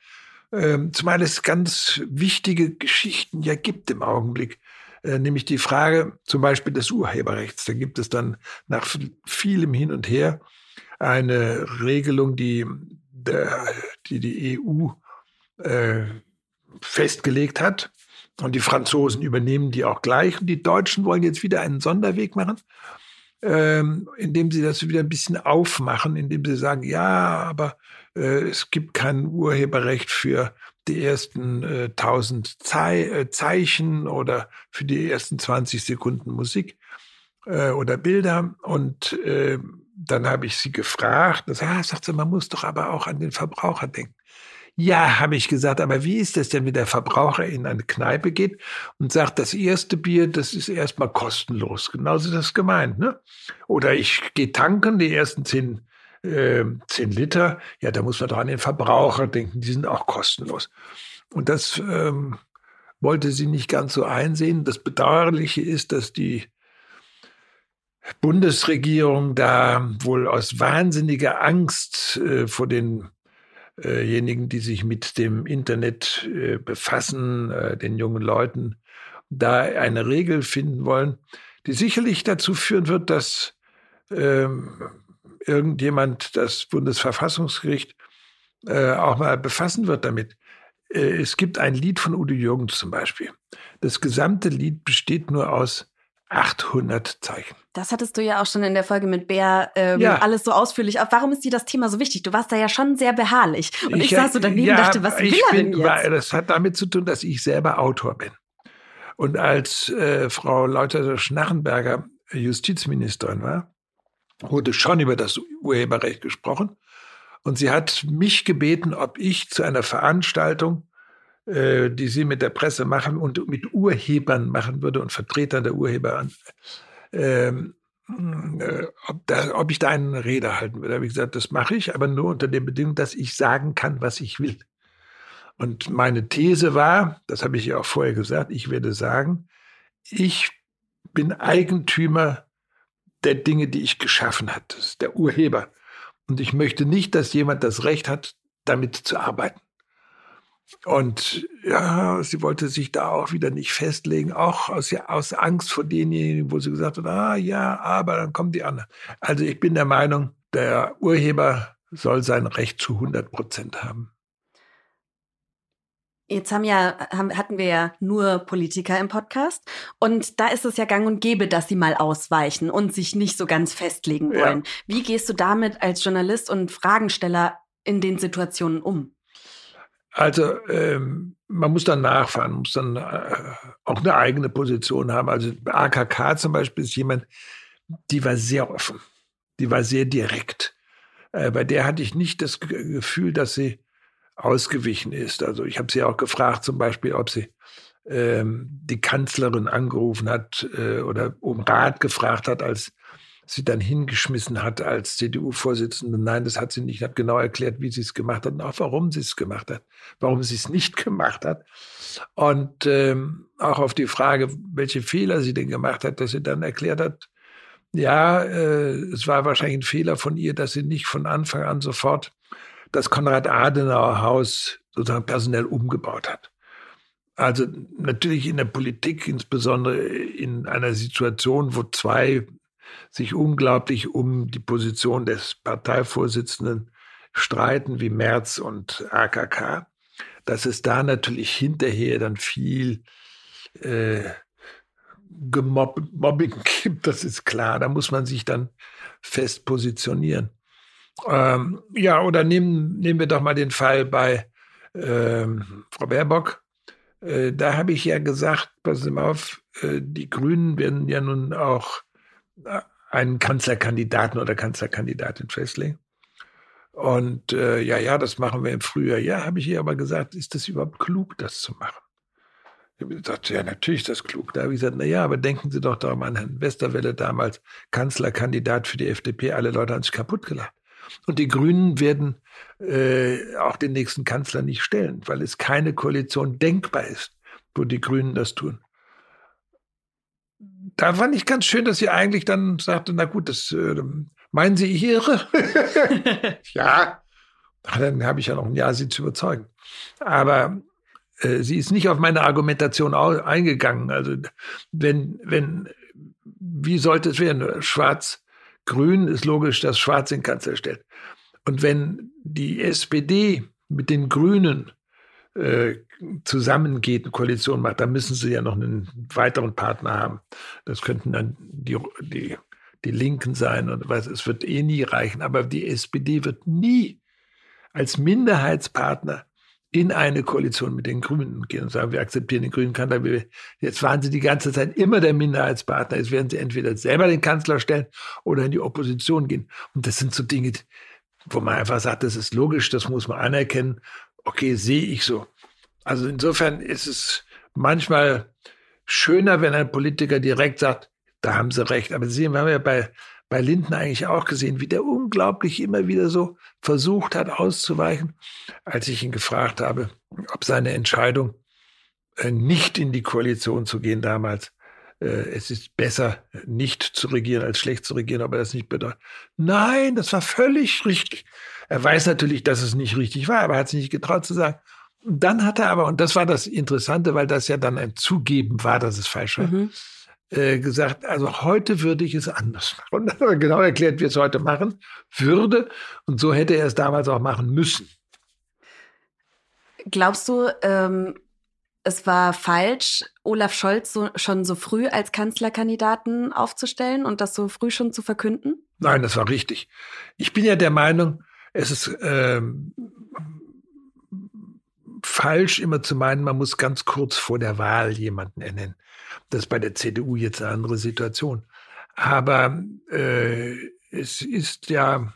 ähm, zumal es ganz wichtige Geschichten ja gibt im Augenblick. Äh, nämlich die Frage zum Beispiel des Urheberrechts. Da gibt es dann nach vielem Hin und Her eine Regelung, die der, die die EU äh, festgelegt hat. Und die Franzosen übernehmen die auch gleich. Und die Deutschen wollen jetzt wieder einen Sonderweg machen, ähm, indem sie das wieder ein bisschen aufmachen, indem sie sagen, ja, aber äh, es gibt kein Urheberrecht für die ersten äh, 1000 Zei äh, Zeichen oder für die ersten 20 Sekunden Musik äh, oder Bilder. Und äh, dann habe ich sie gefragt. Das ah, sagt sie, man muss doch aber auch an den Verbraucher denken. Ja, habe ich gesagt, aber wie ist das denn, wenn der Verbraucher in eine Kneipe geht und sagt, das erste Bier, das ist erstmal kostenlos. Genauso ist das gemeint, ne? Oder ich gehe tanken, die ersten zehn, äh, zehn Liter, ja, da muss man doch an den Verbraucher denken, die sind auch kostenlos. Und das ähm, wollte sie nicht ganz so einsehen. Das Bedauerliche ist, dass die Bundesregierung da wohl aus wahnsinniger Angst äh, vor denjenigen, die sich mit dem Internet äh, befassen, äh, den jungen Leuten, da eine Regel finden wollen, die sicherlich dazu führen wird, dass ähm, irgendjemand das Bundesverfassungsgericht äh, auch mal befassen wird damit. Äh, es gibt ein Lied von Udo Jürgens zum Beispiel. Das gesamte Lied besteht nur aus 800 Zeichen. Das hattest du ja auch schon in der Folge mit Bär ähm, ja. alles so ausführlich. Aber warum ist dir das Thema so wichtig? Du warst da ja schon sehr beharrlich. Und ich, ich saß so daneben ja, dachte, was will er denn jetzt? Das hat damit zu tun, dass ich selber Autor bin. Und als äh, Frau Leuter-Schnarrenberger Justizministerin war, wurde schon über das Urheberrecht gesprochen. Und sie hat mich gebeten, ob ich zu einer Veranstaltung äh, die sie mit der Presse machen und mit Urhebern machen würde und Vertretern der Urheber, ähm, äh, ob, da, ob ich da einen Rede halten würde. Da habe ich gesagt, das mache ich, aber nur unter der Bedingung, dass ich sagen kann, was ich will. Und meine These war, das habe ich ja auch vorher gesagt, ich werde sagen, ich bin Eigentümer der Dinge, die ich geschaffen habe. Das ist der Urheber. Und ich möchte nicht, dass jemand das Recht hat, damit zu arbeiten. Und ja, sie wollte sich da auch wieder nicht festlegen, auch aus, aus Angst vor denjenigen, wo sie gesagt hat, ah ja, aber dann kommen die anderen. Also ich bin der Meinung, der Urheber soll sein Recht zu 100 Prozent haben. Jetzt haben ja, haben, hatten wir ja nur Politiker im Podcast. Und da ist es ja gang und gäbe, dass sie mal ausweichen und sich nicht so ganz festlegen wollen. Ja. Wie gehst du damit als Journalist und Fragensteller in den Situationen um? Also ähm, man muss dann nachfahren, muss dann äh, auch eine eigene Position haben. Also AKK zum Beispiel ist jemand, die war sehr offen, die war sehr direkt. Äh, bei der hatte ich nicht das Gefühl, dass sie ausgewichen ist. Also ich habe sie auch gefragt, zum Beispiel, ob sie ähm, die Kanzlerin angerufen hat äh, oder um Rat gefragt hat, als sie dann hingeschmissen hat als CDU-Vorsitzende. Nein, das hat sie nicht. Hat genau erklärt, wie sie es gemacht hat und auch warum sie es gemacht hat, warum sie es nicht (laughs) gemacht hat. Und ähm, auch auf die Frage, welche Fehler sie denn gemacht hat, dass sie dann erklärt hat, ja, äh, es war wahrscheinlich ein Fehler von ihr, dass sie nicht von Anfang an sofort das Konrad-Adenauer-Haus sozusagen personell umgebaut hat. Also natürlich in der Politik, insbesondere in einer Situation, wo zwei sich unglaublich um die Position des Parteivorsitzenden streiten, wie Merz und AKK, dass es da natürlich hinterher dann viel äh, Gemobbing (laughs) gibt, das ist klar. Da muss man sich dann fest positionieren. Ähm, ja, oder nehmen, nehmen wir doch mal den Fall bei ähm, Frau Baerbock. Äh, da habe ich ja gesagt, passen Sie mal auf, äh, die Grünen werden ja nun auch äh, einen Kanzlerkandidaten oder Kanzlerkandidatin festlegen. Und äh, ja, ja, das machen wir im Frühjahr. Ja, habe ich ihr aber gesagt, ist das überhaupt klug, das zu machen? Ich habe gesagt, ja, natürlich ist das klug. Da habe ich gesagt, na ja, aber denken Sie doch daran an Herrn Westerwelle damals, Kanzlerkandidat für die FDP. Alle Leute haben sich kaputt gelacht. Und die Grünen werden äh, auch den nächsten Kanzler nicht stellen, weil es keine Koalition denkbar ist, wo die Grünen das tun. Da fand ich ganz schön, dass sie eigentlich dann sagte, na gut, das äh, meinen Sie ich (laughs) irre? ja, dann habe ich ja noch ein Jahr, sie zu überzeugen. Aber äh, sie ist nicht auf meine Argumentation eingegangen. Also wenn, wenn, wie sollte es werden? Schwarz Grün ist logisch, dass Schwarz den Kanzler stellt. Und wenn die SPD mit den Grünen äh, zusammengeht, eine Koalition macht, dann müssen sie ja noch einen weiteren Partner haben. Das könnten dann die, die, die Linken sein und was, es wird eh nie reichen. Aber die SPD wird nie als Minderheitspartner in eine Koalition mit den Grünen gehen und sagen, wir akzeptieren den grünen Kanzler. Jetzt waren sie die ganze Zeit immer der Minderheitspartner. Jetzt werden sie entweder selber den Kanzler stellen oder in die Opposition gehen. Und das sind so Dinge, wo man einfach sagt, das ist logisch, das muss man anerkennen. Okay, sehe ich so. Also insofern ist es manchmal schöner, wenn ein Politiker direkt sagt, da haben sie recht. Aber sehen wir ja bei bei Linden eigentlich auch gesehen, wie der unglaublich immer wieder so versucht hat auszuweichen, als ich ihn gefragt habe, ob seine Entscheidung, äh, nicht in die Koalition zu gehen damals, äh, es ist besser, nicht zu regieren, als schlecht zu regieren, aber das nicht bedeutet. Nein, das war völlig richtig. Er weiß natürlich, dass es nicht richtig war, aber er hat sich nicht getraut zu sagen. Und dann hat er aber, und das war das Interessante, weil das ja dann ein Zugeben war, dass es falsch war, mhm. Äh, gesagt, also heute würde ich es anders machen. Und dann hat er genau erklärt, wie er es heute machen würde. Und so hätte er es damals auch machen müssen. Glaubst du, ähm, es war falsch, Olaf Scholz so, schon so früh als Kanzlerkandidaten aufzustellen und das so früh schon zu verkünden? Nein, das war richtig. Ich bin ja der Meinung, es ist ähm, falsch, immer zu meinen, man muss ganz kurz vor der Wahl jemanden ernennen. Das ist bei der CDU jetzt eine andere Situation. Aber äh, es ist ja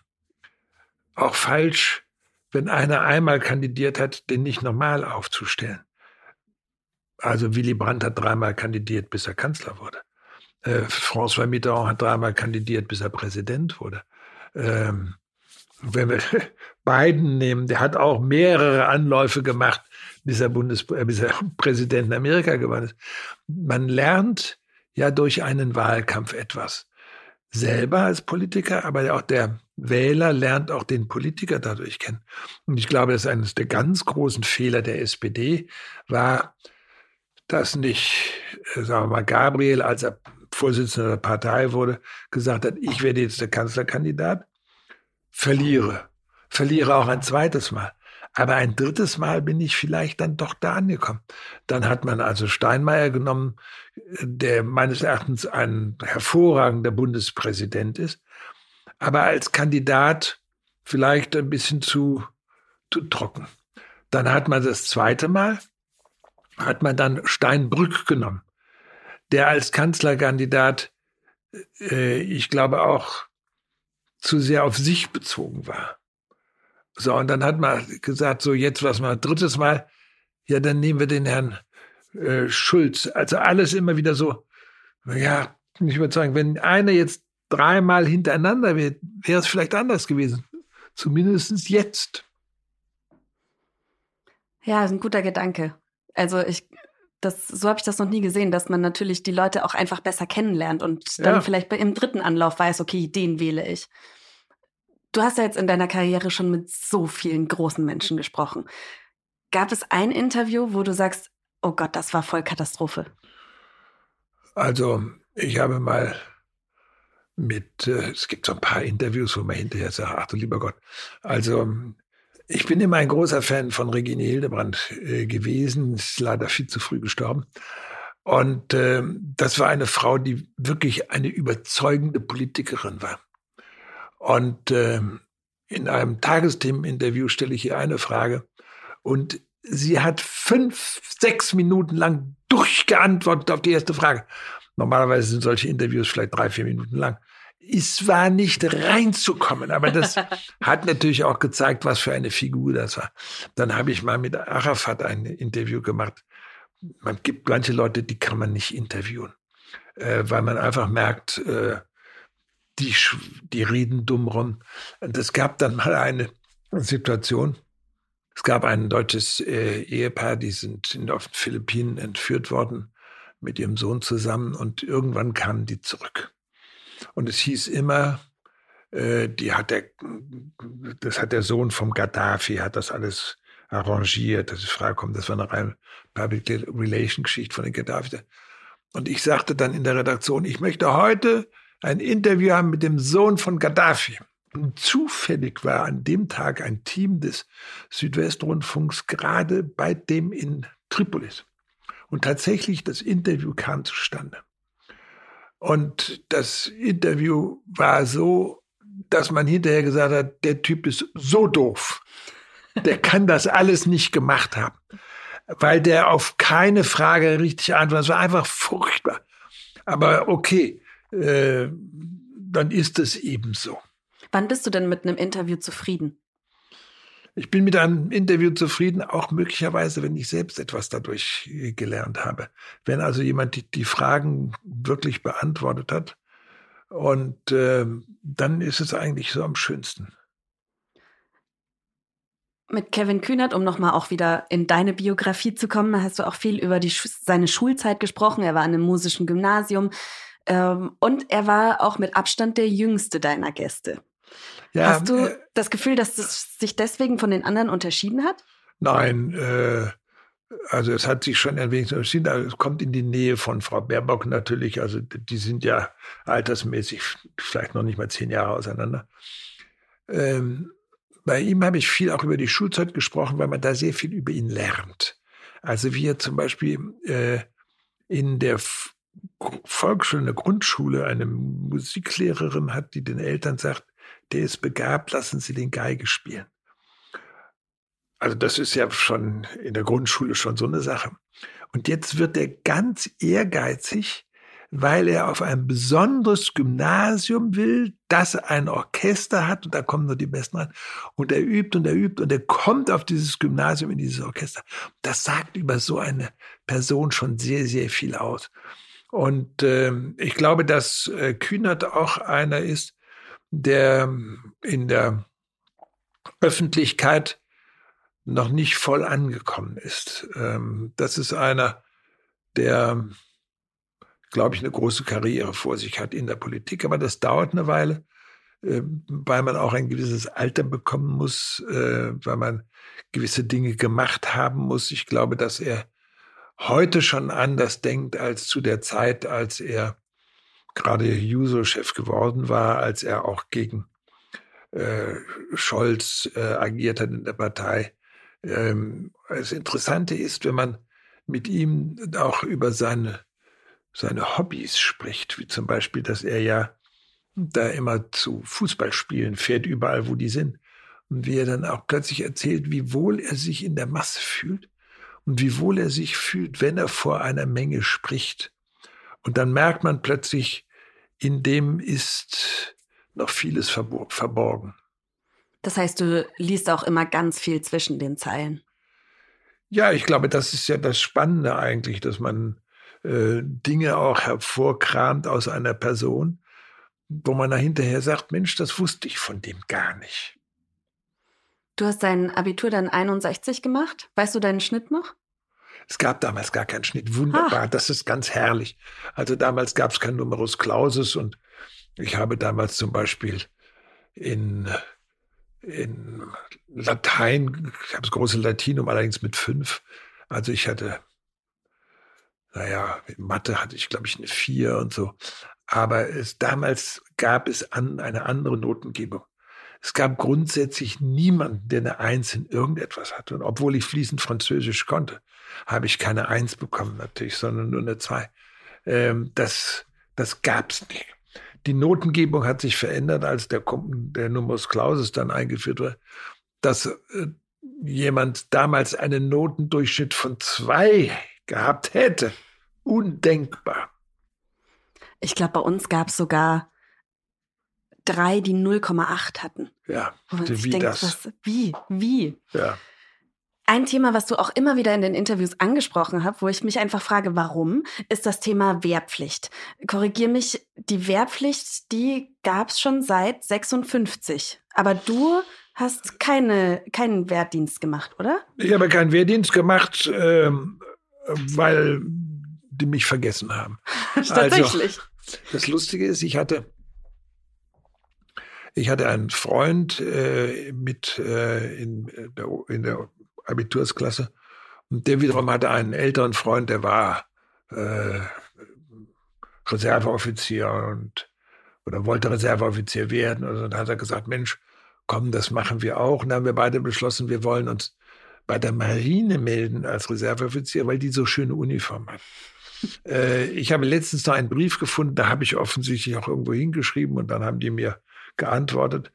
auch falsch, wenn einer einmal kandidiert hat, den nicht normal aufzustellen. Also Willy Brandt hat dreimal kandidiert, bis er Kanzler wurde. Äh, François Mitterrand hat dreimal kandidiert, bis er Präsident wurde. Ähm, wenn wir (laughs) Biden nehmen, der hat auch mehrere Anläufe gemacht, bis er, Bundes äh, bis er (laughs) Präsident in Amerika geworden ist. Man lernt ja durch einen Wahlkampf etwas. Selber als Politiker, aber auch der, Wähler lernt auch den Politiker dadurch kennen. Und ich glaube, dass eines der ganz großen Fehler der SPD war, dass nicht, äh, sagen wir mal, Gabriel, als er Vorsitzender der Partei wurde, gesagt hat, ich werde jetzt der Kanzlerkandidat, verliere. Verliere auch ein zweites Mal. Aber ein drittes Mal bin ich vielleicht dann doch da angekommen. Dann hat man also Steinmeier genommen, der meines Erachtens ein hervorragender Bundespräsident ist, aber als Kandidat vielleicht ein bisschen zu, zu trocken. Dann hat man das zweite Mal, hat man dann Steinbrück genommen, der als Kanzlerkandidat, äh, ich glaube auch zu sehr auf sich bezogen war. So, und dann hat man gesagt, so jetzt was mal drittes Mal, ja, dann nehmen wir den Herrn äh, Schulz. Also alles immer wieder so, ja, ich würde sagen, wenn einer jetzt dreimal hintereinander wäre, wäre es vielleicht anders gewesen. Zumindest jetzt. Ja, ist ein guter Gedanke. Also ich, das, so habe ich das noch nie gesehen, dass man natürlich die Leute auch einfach besser kennenlernt und dann ja. vielleicht bei, im dritten Anlauf weiß, okay, den wähle ich. Du hast ja jetzt in deiner Karriere schon mit so vielen großen Menschen gesprochen. Gab es ein Interview, wo du sagst, oh Gott, das war voll Katastrophe? Also, ich habe mal mit, äh, es gibt so ein paar Interviews, wo man hinterher sagt, ach du lieber Gott. Also, ich bin immer ein großer Fan von Regine Hildebrand äh, gewesen, ist leider viel zu früh gestorben. Und äh, das war eine Frau, die wirklich eine überzeugende Politikerin war. Und äh, in einem Tagesthemeninterview stelle ich ihr eine Frage und sie hat fünf, sechs Minuten lang durchgeantwortet auf die erste Frage. Normalerweise sind solche Interviews vielleicht drei, vier Minuten lang. Es war nicht reinzukommen, aber das (laughs) hat natürlich auch gezeigt, was für eine Figur das war. Dann habe ich mal mit Arafat ein Interview gemacht. Man gibt manche Leute, die kann man nicht interviewen, äh, weil man einfach merkt, äh, die, die reden dumm rum. Und es gab dann mal eine Situation, es gab ein deutsches äh, Ehepaar, die sind in, auf den Philippinen entführt worden mit ihrem Sohn zusammen und irgendwann kamen die zurück. Und es hieß immer, äh, die hat der, das hat der Sohn vom Gaddafi, hat das alles arrangiert, dass die Frage kommt, das war eine rein Public Relation Geschichte von den Gaddafi. Und ich sagte dann in der Redaktion, ich möchte heute ein Interview haben mit dem Sohn von Gaddafi. Und zufällig war an dem Tag ein Team des Südwestrundfunks gerade bei dem in Tripolis. Und tatsächlich, das Interview kam zustande. Und das Interview war so, dass man hinterher gesagt hat, der Typ ist so doof. Der kann das alles nicht gemacht haben. Weil der auf keine Frage richtig antwortet. Es war einfach furchtbar. Aber okay, äh, dann ist es eben so. Wann bist du denn mit einem Interview zufrieden? Ich bin mit einem Interview zufrieden, auch möglicherweise, wenn ich selbst etwas dadurch äh, gelernt habe. Wenn also jemand die, die Fragen wirklich beantwortet hat. Und äh, dann ist es eigentlich so am schönsten. Mit Kevin Kühnert, um nochmal auch wieder in deine Biografie zu kommen, hast du auch viel über die, seine Schulzeit gesprochen. Er war an einem musischen Gymnasium. Ähm, und er war auch mit Abstand der jüngste deiner Gäste. Ja, Hast du äh, das Gefühl, dass es sich deswegen von den anderen unterschieden hat? Nein, äh, also es hat sich schon ein wenig unterschieden. Also es kommt in die Nähe von Frau Baerbock natürlich. Also die sind ja altersmäßig vielleicht noch nicht mal zehn Jahre auseinander. Ähm, bei ihm habe ich viel auch über die Schulzeit gesprochen, weil man da sehr viel über ihn lernt. Also wie er zum Beispiel äh, in der Der Grundschule eine Musiklehrerin hat, die den Eltern sagt, der ist begabt, lassen Sie den Geige spielen. Also das ist ja schon in der Grundschule schon so eine Sache. Und jetzt wird er ganz ehrgeizig, weil er auf ein besonderes Gymnasium will, das ein Orchester hat und da kommen nur die Besten rein. Und er übt und er übt und er kommt auf dieses Gymnasium in dieses Orchester. Das sagt über so eine Person schon sehr, sehr viel aus. Und äh, ich glaube, dass äh, Kühnert auch einer ist, der in der Öffentlichkeit noch nicht voll angekommen ist. Ähm, das ist einer, der, glaube ich, eine große Karriere vor sich hat in der Politik, aber das dauert eine Weile. äh, weil man auch ein gewisses Alter bekommen muss, äh, weil man gewisse Dinge gemacht haben muss. Ich glaube, dass er heute schon anders denkt als zu der Zeit, als er gerade Juso-Chef geworden war, als er auch gegen äh, Scholz äh, agiert hat in der Partei. Ähm, das Interessante ist, wenn man mit ihm auch über seine, seine Hobbys spricht, wie zum Beispiel, dass er ja da immer zu Fußballspielen fährt, überall, wo die sind. Und wie er dann auch plötzlich erzählt, wie wohl er sich in der Masse fühlt und wie wohl er sich fühlt, wenn er vor einer Menge spricht. Und dann merkt man plötzlich, in dem ist noch vieles verborgen. Das heißt, du liest auch immer ganz viel zwischen den Zeilen. Ja, ich glaube, das ist ja das Spannende eigentlich, dass man äh, Dinge auch hervorkramt aus einer Person, wo man da hinterher sagt, Mensch, das wusste ich von dem gar nicht. Du hast dein Abitur dann 61 gemacht. Weißt du deinen Schnitt noch? Es gab damals gar keinen Schnitt. Wunderbar, Ach. das ist ganz herrlich. Also damals gab es kein Numerus Clausus und ich habe damals zum Beispiel in, in Latein, ich habe das große Latinum allerdings mit fünf. Also ich hatte, naja, in Mathe hatte ich, glaube ich, eine vier und so. Aber es, damals gab es an, eine andere Notengebung. Es gab grundsätzlich niemanden, der eine Eins in irgendetwas hatte. Und obwohl ich fließend Französisch konnte, habe ich keine Eins bekommen natürlich, sondern nur eine Zwei. Ähm, das das gab es nicht. Die Notengebung hat sich verändert, als der, der Numerus Clausus dann eingeführt wurde, dass äh, jemand damals einen Notendurchschnitt von zwei gehabt hätte. Undenkbar. Ich glaube, bei uns gab es sogar drei, die 0,8 hatten. Ja, wie denkt, das? Was, wie, wie? Ja. Ein Thema, was du auch immer wieder in den Interviews angesprochen hast, wo ich mich einfach frage, warum, ist das Thema Wehrpflicht. Korrigier mich, die Wehrpflicht, die gab es schon seit 56. Aber du hast keine, keinen Wehrdienst gemacht, oder? Ich habe keinen Wehrdienst gemacht, ähm, weil die mich vergessen haben. (laughs) Tatsächlich. Also, das Lustige ist, ich hatte ich hatte einen Freund äh, mit äh, in, der, in der Abitursklasse. Und der wiederum hatte einen älteren Freund, der war äh, Reserveoffizier und oder wollte Reserveoffizier werden. Und dann hat er gesagt, Mensch, komm, das machen wir auch. Und dann haben wir beide beschlossen, wir wollen uns bei der Marine melden als Reserveoffizier, weil die so schöne Uniform hat. Äh, ich habe letztens noch einen Brief gefunden, da habe ich offensichtlich auch irgendwo hingeschrieben und dann haben die mir geantwortet.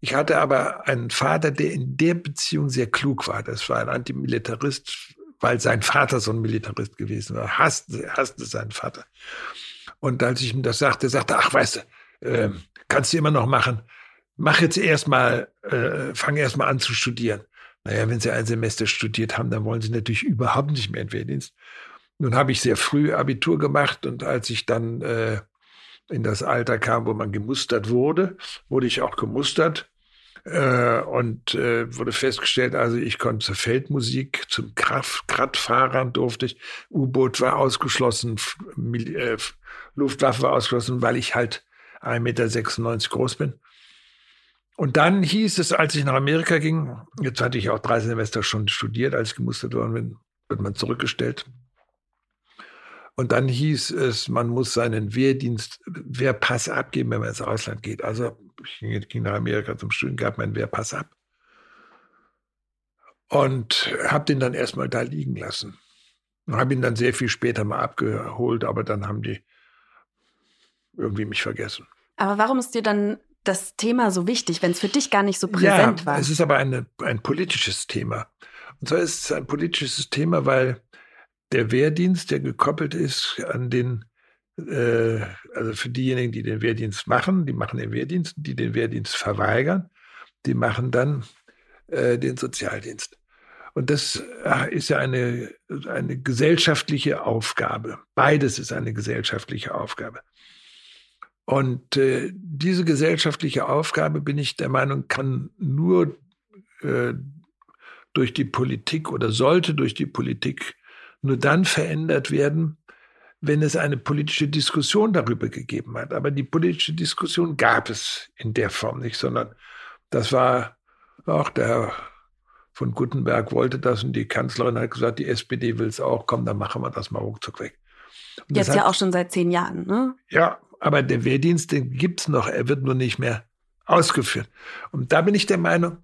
Ich hatte aber einen Vater, der in der Beziehung sehr klug war. Das war ein Antimilitarist, weil sein Vater so ein Militarist gewesen war. Hasste, hasste seinen Vater. Und als ich ihm das sagte, sagte, ach, weißt du, äh, kannst du immer noch machen. Mach jetzt erstmal, äh, fang erstmal an zu studieren. Naja, wenn Sie ein Semester studiert haben, dann wollen Sie natürlich überhaupt nicht mehr in Wehrdienst. Nun habe ich sehr früh Abitur gemacht und als ich dann äh, in das Alter kam, wo man gemustert wurde, wurde ich auch gemustert äh, und äh, wurde festgestellt, also ich konnte zur Feldmusik, zum Kraftfahrern durfte ich, U-Boot war ausgeschlossen, äh, Luftwaffe war ausgeschlossen, weil ich halt 1,96 Meter groß bin. Und dann hieß es, als ich nach Amerika ging, jetzt hatte ich auch drei Semester schon studiert, als ich gemustert worden bin, wird man zurückgestellt. Und dann hieß es, man muss seinen Wehrdienst, Wehrpass abgeben, wenn man ins Ausland geht. Also ich ging nach Amerika zum Studium, gab meinen Wehrpass ab und habe den dann erstmal da liegen lassen. Habe ihn dann sehr viel später mal abgeholt, aber dann haben die irgendwie mich vergessen. Aber warum ist dir dann das Thema so wichtig, wenn es für dich gar nicht so präsent ja, war? Es ist aber eine, ein politisches Thema. Und zwar ist es ein politisches Thema, weil der Wehrdienst, der gekoppelt ist an den, äh, also für diejenigen, die den Wehrdienst machen, die machen den Wehrdienst, die den Wehrdienst verweigern, die machen dann äh, den Sozialdienst. Und das äh, ist ja eine, eine gesellschaftliche Aufgabe. Beides ist eine gesellschaftliche Aufgabe. Und äh, diese gesellschaftliche Aufgabe, bin ich der Meinung, kann nur äh, durch die Politik oder sollte durch die Politik nur dann verändert werden, wenn es eine politische Diskussion darüber gegeben hat. Aber die politische Diskussion gab es in der Form nicht, sondern das war auch der von Gutenberg wollte das und die Kanzlerin hat gesagt, die SPD will es auch, komm, dann machen wir das mal ruckzuck weg. Und Jetzt ja auch schon seit zehn Jahren, ne? Ja, aber der Wehrdienst, den gibt es noch, er wird nur nicht mehr ausgeführt. Und da bin ich der Meinung,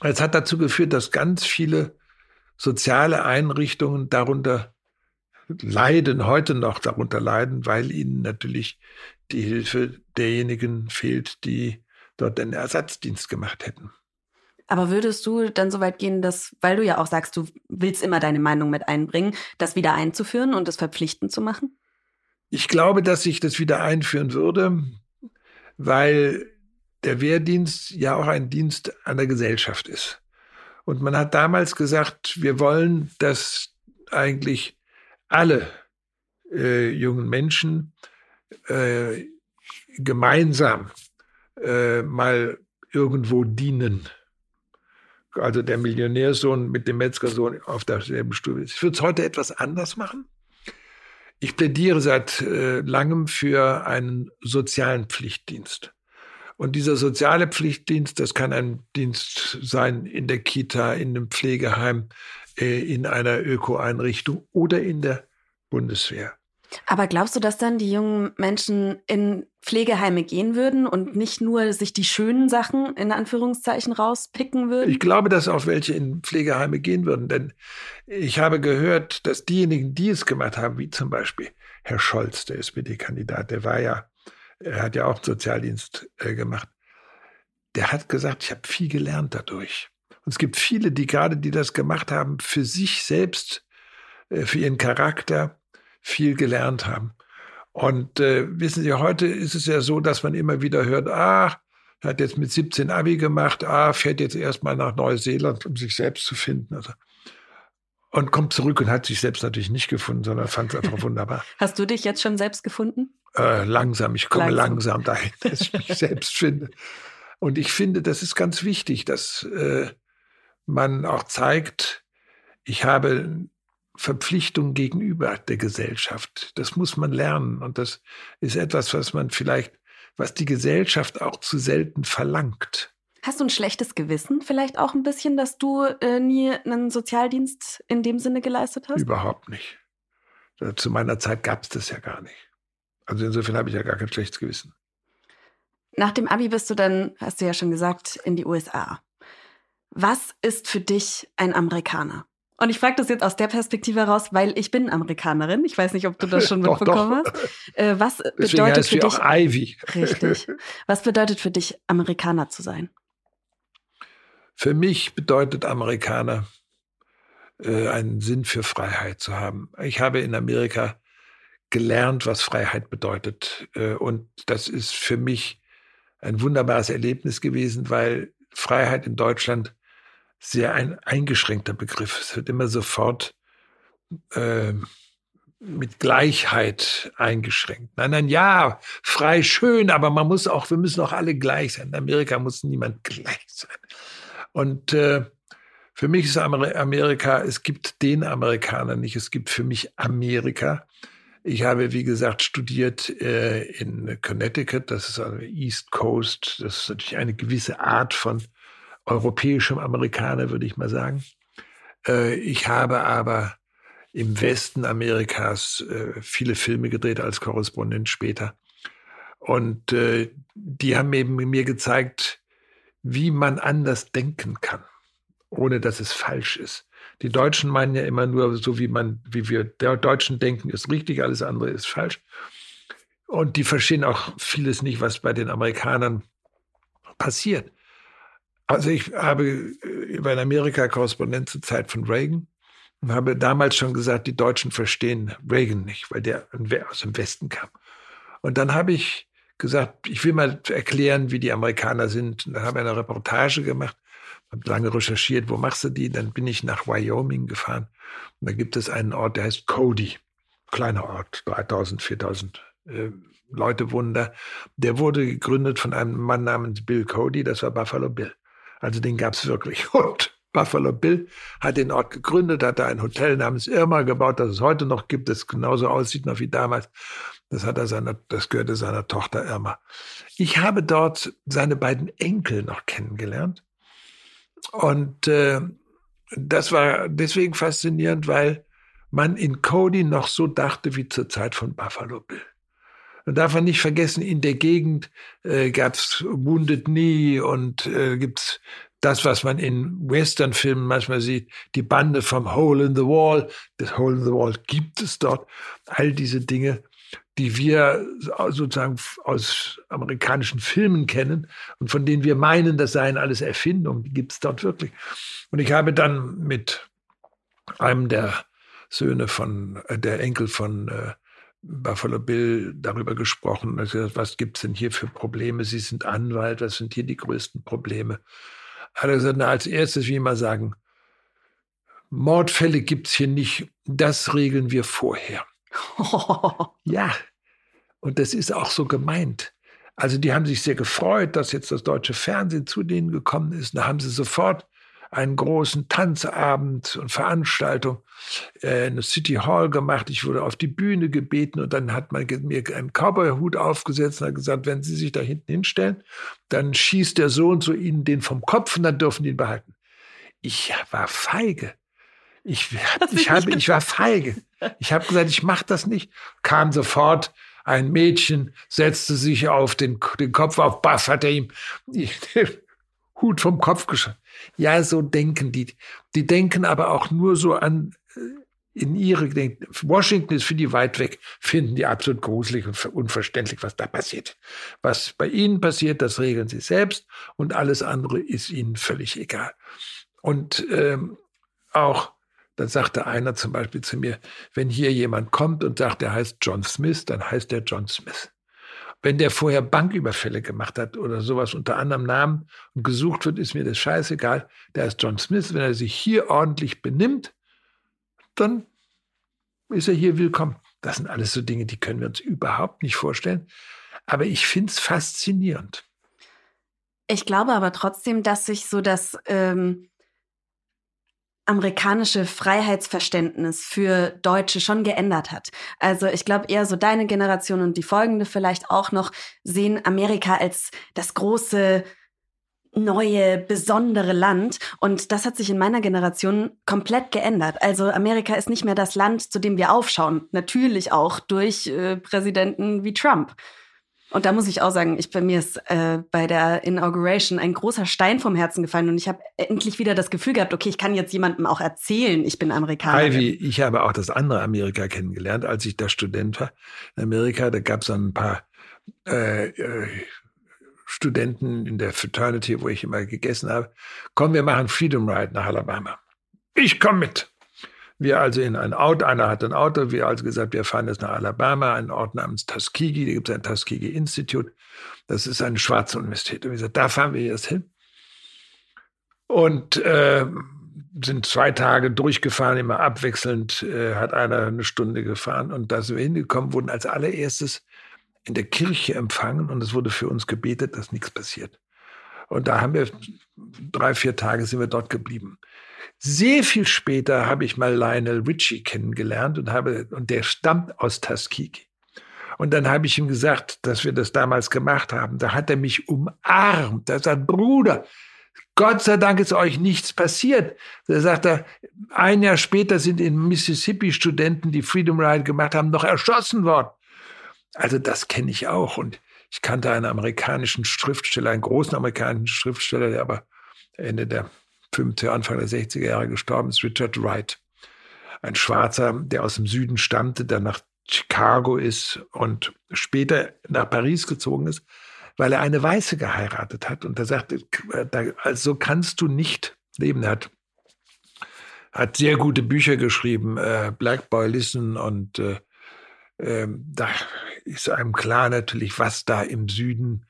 es hat dazu geführt, dass ganz viele soziale Einrichtungen darunter leiden, heute noch darunter leiden, weil ihnen natürlich die Hilfe derjenigen fehlt, die dort den Ersatzdienst gemacht hätten. Aber würdest du dann so weit gehen, dass, weil du ja auch sagst, du willst immer deine Meinung mit einbringen, das wieder einzuführen und das verpflichtend zu machen? Ich glaube, dass ich das wieder einführen würde, weil der Wehrdienst ja auch ein Dienst an der Gesellschaft ist. Und man hat damals gesagt, wir wollen, dass eigentlich alle äh, jungen Menschen äh, gemeinsam äh, mal irgendwo dienen. Also der Millionärsohn mit dem Metzgersohn auf derselben Stufe. Ich würde es heute etwas anders machen. Ich plädiere seit äh, langem für einen sozialen Pflichtdienst. Und dieser soziale Pflichtdienst, das kann ein Dienst sein in der Kita, in einem Pflegeheim, äh, in einer Öko-Einrichtung oder in der Bundeswehr. Aber glaubst du, dass dann die jungen Menschen in Pflegeheime gehen würden und nicht nur sich die schönen Sachen in Anführungszeichen rauspicken würden? Ich glaube, dass auch welche in Pflegeheime gehen würden, denn ich habe gehört, dass diejenigen, die es gemacht haben, wie zum Beispiel Herr Scholz, der SPD-Kandidat, der war ja, er hat ja auch Sozialdienst äh, gemacht, der hat gesagt, ich habe viel gelernt dadurch. Und es gibt viele, die gerade, die das gemacht haben, für sich selbst, äh, für ihren Charakter, viel gelernt haben. Und äh, wissen Sie, heute ist es ja so, dass man immer wieder hört, ach, hat jetzt mit 17 Abi gemacht, ah, fährt jetzt erstmal nach Neuseeland, um sich selbst zu finden. Also, und kommt zurück und hat sich selbst natürlich nicht gefunden, sondern fand es einfach (laughs) wunderbar. Hast du dich jetzt schon selbst gefunden? Äh, langsam, ich komme langsam. langsam dahin, (laughs) dass ich mich selbst finde. Und ich finde, das ist ganz wichtig, dass äh, man auch zeigt, ich habe Verpflichtung gegenüber der Gesellschaft. Das muss man lernen. Und das ist etwas, was man vielleicht, was die Gesellschaft auch zu selten verlangt. Hast du ein schlechtes Gewissen vielleicht auch ein bisschen, dass du äh, nie einen Sozialdienst in dem Sinne geleistet hast? Überhaupt nicht. Zu meiner Zeit gab es das ja gar nicht. Also insofern habe ich ja gar kein schlechtes Gewissen. Nach dem Abi bist du dann, hast du ja schon gesagt, in die USA. Was ist für dich ein Amerikaner? Und ich frage das jetzt aus der Perspektive heraus, weil ich bin Amerikanerin. Ich weiß nicht, ob du das schon (laughs) doch, mitbekommen doch. hast. Äh, was Deswegen bedeutet für dich auch Ivy? Richtig. Was bedeutet für dich Amerikaner zu sein? Für mich bedeutet Amerikaner äh, einen Sinn für Freiheit zu haben. Ich habe in Amerika gelernt, was Freiheit bedeutet. Äh, und das ist für mich ein wunderbares Erlebnis gewesen, weil Freiheit in Deutschland sehr ein eingeschränkter Begriff. Es wird immer sofort äh, mit Gleichheit eingeschränkt. Nein, nein, ja, frei, schön, aber man muss auch, wir müssen auch alle gleich sein. In Amerika muss niemand gleich sein. Und äh, für mich ist Amerika, es gibt den Amerikaner nicht, es gibt für mich Amerika. Ich habe, wie gesagt, studiert äh, in Connecticut, das ist also East Coast, das ist natürlich eine gewisse Art von europäischem Amerikaner, würde ich mal sagen. Äh, ich habe aber im Westen Amerikas äh, viele Filme gedreht als Korrespondent später. Und äh, die haben eben mir gezeigt, wie man anders denken kann, ohne dass es falsch ist. Die Deutschen meinen ja immer nur, so wie man, wie wir Deutschen denken, ist richtig, alles andere ist falsch. Und die verstehen auch vieles nicht, was bei den Amerikanern passiert. Also ich habe über in Amerika Korrespondent zur Zeit von Reagan und habe damals schon gesagt, die Deutschen verstehen Reagan nicht, weil der aus dem Westen kam. Und dann habe ich gesagt, ich will mal erklären, wie die Amerikaner sind. Und dann habe ich eine Reportage gemacht, habe lange recherchiert, wo machst du die? Dann bin ich nach Wyoming gefahren. Und da gibt es einen Ort, der heißt Cody. Kleiner Ort, 3000, 4000 äh, Leute wohnen da. Der wurde gegründet von einem Mann namens Bill Cody, das war Buffalo Bill. Also den gab es wirklich. (laughs) Und Buffalo Bill hat den Ort gegründet, hat da ein Hotel namens Irma gebaut, das es heute noch gibt, das genauso aussieht noch wie damals. Das hat er seiner, das gehörte seiner Tochter Irma. Ich habe dort seine beiden Enkel noch kennengelernt. Und äh, das war deswegen faszinierend, weil man in Cody noch so dachte wie zur Zeit von Buffalo Bill. Man darf man nicht vergessen, in der Gegend äh, gab es Wounded Knee und äh, gibt's das, was man in Western-Filmen manchmal sieht, die Bande vom Hole in the Wall. Das Hole in the Wall gibt es dort. All diese Dinge, die wir sozusagen aus amerikanischen Filmen kennen und von denen wir meinen, das seien alles Erfindungen, die gibt es dort wirklich. Und ich habe dann mit einem der Söhne von, äh, der Enkel von äh, Buffalo Bill darüber gesprochen. Also, was gibt's denn hier für Probleme? Sie sind Anwalt, was sind hier die größten Probleme? Hat er gesagt, na, als erstes, wie immer sagen, Mordfälle gibt's hier nicht, das regeln wir vorher. (laughs) ja, und das ist auch so gemeint. Also die haben sich sehr gefreut, dass jetzt das deutsche Fernsehen zu denen gekommen ist. Da haben sie sofort einen großen Tanzabend und Veranstaltung äh, in der City Hall gemacht. Ich wurde auf die Bühne gebeten und dann hat man mir einen Cowboy-Hut aufgesetzt und hat gesagt, wenn Sie sich da hinten hinstellen, dann schießt der Sohn zu Ihnen den vom Kopf und dann dürfen die ihn behalten. Ich war feige. Ich, (laughs) ich, habe, ich war feige. Ich habe gesagt, ich mache das nicht. Kam sofort ein Mädchen, setzte sich auf den, den Kopf auf Bass, hat er ihm den (laughs) Hut vom Kopf geschossen. Ja, so denken die. Die denken aber auch nur so an äh, in ihre Gedenken. Washington ist für die weit weg, finden die absolut gruselig und unverständlich, was da passiert. Was bei ihnen passiert, das regeln sie selbst und alles andere ist ihnen völlig egal. Und ähm, auch, dann sagte einer zum Beispiel zu mir, wenn hier jemand kommt und sagt, er heißt John Smith, dann heißt er John Smith. Wenn der vorher Banküberfälle gemacht hat oder sowas unter anderem Namen und gesucht wird, ist mir das scheißegal. Der ist John Smith. Wenn er sich hier ordentlich benimmt, dann ist er hier willkommen. Das sind alles so Dinge, die können wir uns überhaupt nicht vorstellen. Aber ich finde es faszinierend. Ich glaube aber trotzdem, dass sich so das ähm, amerikanische Freiheitsverständnis für Deutsche schon geändert hat. Also ich glaube eher so deine Generation und die folgende vielleicht auch noch sehen Amerika als das große neue, besondere Land. Und das hat sich in meiner Generation komplett geändert. Also Amerika ist nicht mehr das Land, zu dem wir aufschauen. Natürlich auch durch äh, Präsidenten wie Trump. Und da muss ich auch sagen, ich bei mir ist äh, bei der Inauguration ein großer Stein vom Herzen gefallen und ich habe endlich wieder das Gefühl gehabt, okay, ich kann jetzt jemandem auch erzählen, ich bin Amerikaner. Ivy, ich habe auch das andere Amerika kennengelernt, als ich da Student war. In Amerika, da gab es ein paar äh, äh, Studenten in der Fraternity, wo ich immer gegessen habe. Komm, wir machen Freedom Ride nach Alabama. Ich komme mit. Wir also in ein Auto, einer hat ein Auto, wir also gesagt, wir fahren jetzt nach Alabama, einen Ort namens Tuskegee, da gibt es ein Tuskegee Institute. Das ist eine schwarze Universität. Und wir gesagt, da fahren wir jetzt hin. Und äh, sind zwei Tage durchgefahren, immer abwechselnd, äh, hat einer eine Stunde gefahren. Und da sind wir hingekommen, wurden als allererstes in der Kirche empfangen und es wurde für uns gebetet, dass nichts passiert. Und da haben wir drei, vier Tage sind wir dort geblieben. Sehr viel später habe ich mal Lionel Richie kennengelernt und habe, und der stammt aus Tuskegee. Und dann habe ich ihm gesagt, dass wir das damals gemacht haben. Da hat er mich umarmt. Er sagt, Bruder, Gott sei Dank ist euch nichts passiert. Da sagt er, ein Jahr später sind in Mississippi Studenten, die Freedom Ride gemacht haben, noch erschossen worden. Also das kenne ich auch. Und ich kannte einen amerikanischen Schriftsteller, einen großen amerikanischen Schriftsteller, der aber Ende der 50er, Anfang der 60er Jahre gestorben ist, Richard Wright. Ein Schwarzer, der aus dem Süden stammte, der nach Chicago ist und später nach Paris gezogen ist, weil er eine Weiße geheiratet hat. Und er sagte, also kannst du nicht leben. Er hat, hat sehr gute Bücher geschrieben, äh, Black Boy Listen und äh, äh, da ist einem klar natürlich, was da im Süden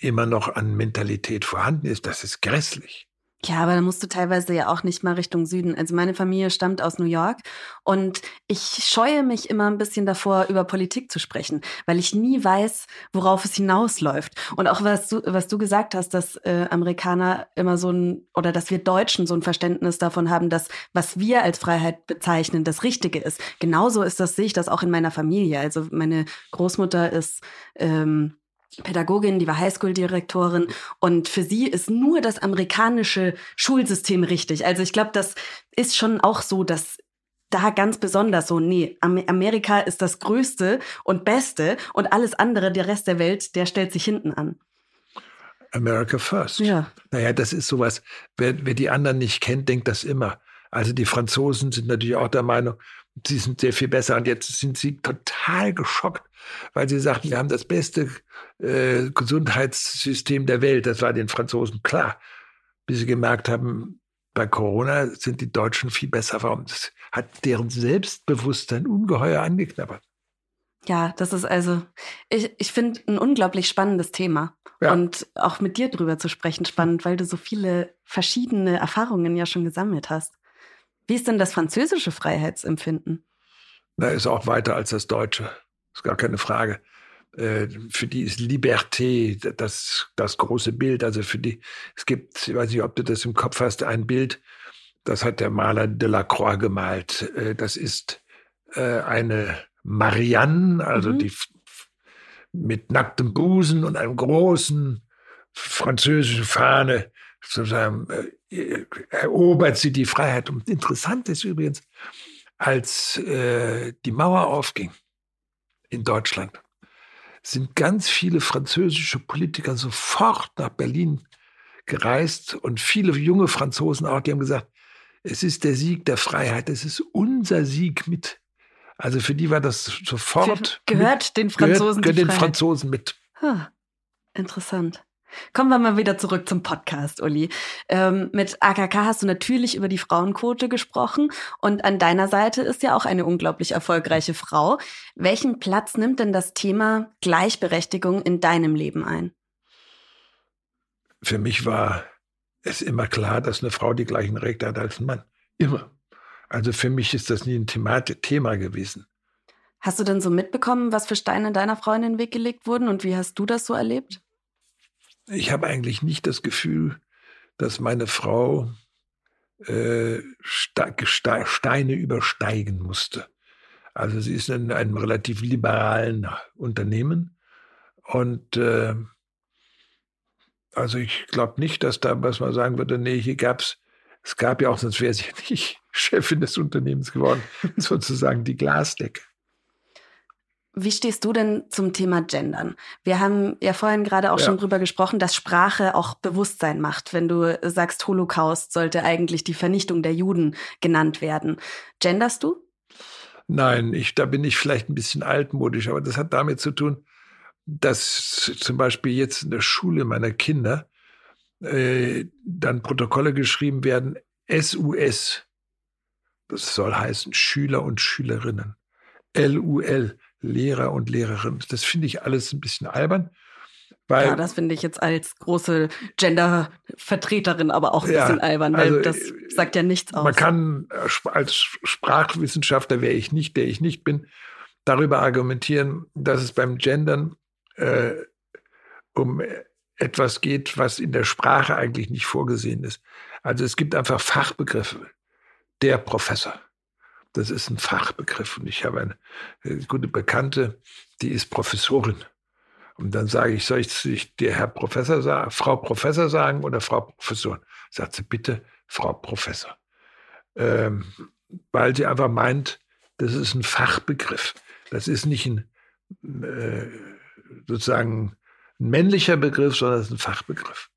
immer noch an Mentalität vorhanden ist. Das ist grässlich. Ja, aber da musst du teilweise ja auch nicht mal Richtung Süden. Also meine Familie stammt aus New York und ich scheue mich immer ein bisschen davor, über Politik zu sprechen, weil ich nie weiß, worauf es hinausläuft. Und auch was du, was du gesagt hast, dass äh, Amerikaner immer so ein, oder dass wir Deutschen so ein Verständnis davon haben, dass was wir als Freiheit bezeichnen, das Richtige ist. Genauso ist das, sehe ich das auch in meiner Familie. Also meine Großmutter ist ähm, Pädagogin, die war Highschool-Direktorin und für sie ist nur das amerikanische Schulsystem richtig. Also ich glaube, das ist schon auch so, dass da ganz besonders so, nee, Amerika ist das Größte und Beste und alles andere, der Rest der Welt, der stellt sich hinten an. America first. Ja. Naja, das ist sowas, wer, wer die anderen nicht kennt, denkt das immer. Also die Franzosen sind natürlich auch der Meinung, sie sind sehr viel besser. Und jetzt sind sie total geschockt, weil sie sagten, wir haben das beste äh, Gesundheitssystem der Welt. Das war den Franzosen klar. Bis sie gemerkt haben, bei Corona sind die Deutschen viel besser. Warum? Das hat deren Selbstbewusstsein ungeheuer angeknabbert. Ja, das ist also, ich, ich finde ein unglaublich spannendes Thema. Ja. Und auch mit dir drüber zu sprechen spannend, weil du so viele verschiedene Erfahrungen ja schon gesammelt hast. Wie ist denn das französische Freiheitsempfinden? Na, ist auch weiter als das deutsche. Ist gar keine Frage. Äh, für die ist Liberté das, das große Bild. Also für die, es gibt, ich weiß nicht, ob du das im Kopf hast, ein Bild, das hat der Maler Delacroix gemalt. Äh, das ist äh, eine Marianne, also mhm. die mit nacktem Busen und einem großen französischen Fahne sozusagen äh, erobert sie die Freiheit. Und interessant ist übrigens, als äh, die Mauer aufging in Deutschland, sind ganz viele französische Politiker sofort nach Berlin gereist und viele junge Franzosen auch, die haben gesagt, es ist der Sieg der Freiheit, es ist unser Sieg mit. Also für die war das sofort. Gehört mit, den Franzosen. Gehört, gehört den Franzosen mit. Huh, interessant. Kommen wir mal wieder zurück zum Podcast, Uli. Ähm, mit AKK hast du natürlich über die Frauenquote gesprochen und an deiner Seite ist ja auch eine unglaublich erfolgreiche Frau. Welchen Platz nimmt denn das Thema Gleichberechtigung in deinem Leben ein? Für mich war es immer klar, dass eine Frau die gleichen Rechte hat als ein Mann. Immer. Also für mich ist das nie ein Thema gewesen. Hast du denn so mitbekommen, was für Steine deiner Frau in den Weg gelegt wurden und wie hast du das so erlebt? Ich habe eigentlich nicht das Gefühl, dass meine Frau äh, Steine übersteigen musste. Also sie ist in einem relativ liberalen Unternehmen und äh, also ich glaube nicht, dass da was man sagen würde, nee, hier gab's, es gab ja auch, sonst wäre sie ja nicht (laughs) Chefin des Unternehmens geworden, (laughs) sozusagen die Glasdecke. Wie stehst du denn zum Thema Gendern? Wir haben ja vorhin gerade auch ja. schon drüber gesprochen, dass Sprache auch Bewusstsein macht. Wenn du sagst, Holocaust sollte eigentlich die Vernichtung der Juden genannt werden. Genderst du? Nein, ich, da bin ich vielleicht ein bisschen altmodisch, aber das hat damit zu tun, dass zum Beispiel jetzt in der Schule meiner Kinder äh, dann Protokolle geschrieben werden, SUS. Das soll heißen Schüler und Schülerinnen. LUL, Lehrer und Lehrerinnen. Das finde ich alles ein bisschen albern. Weil, ja, das finde ich jetzt als große Gender-Vertreterin aber auch ein ja, bisschen albern, weil also, das sagt ja nichts aus. Man kann äh, als Sprachwissenschaftler, wer ich nicht, der ich nicht bin, darüber argumentieren, dass es beim Gendern äh, um etwas geht, was in der Sprache eigentlich nicht vorgesehen ist. Also es gibt einfach Fachbegriffe. Der Professor das ist ein Fachbegriff. Und ich habe eine äh, gute Bekannte, die ist Professorin. Und dann sage ich, soll ich dir Herr Professor sagen, Frau Professor sagen oder Frau Professor? Sagt sie, bitte Frau Professor. Ähm, weil sie einfach meint, das ist ein Fachbegriff. Das ist nicht ein äh, sozusagen ein männlicher Begriff, sondern es ist ein Fachbegriff.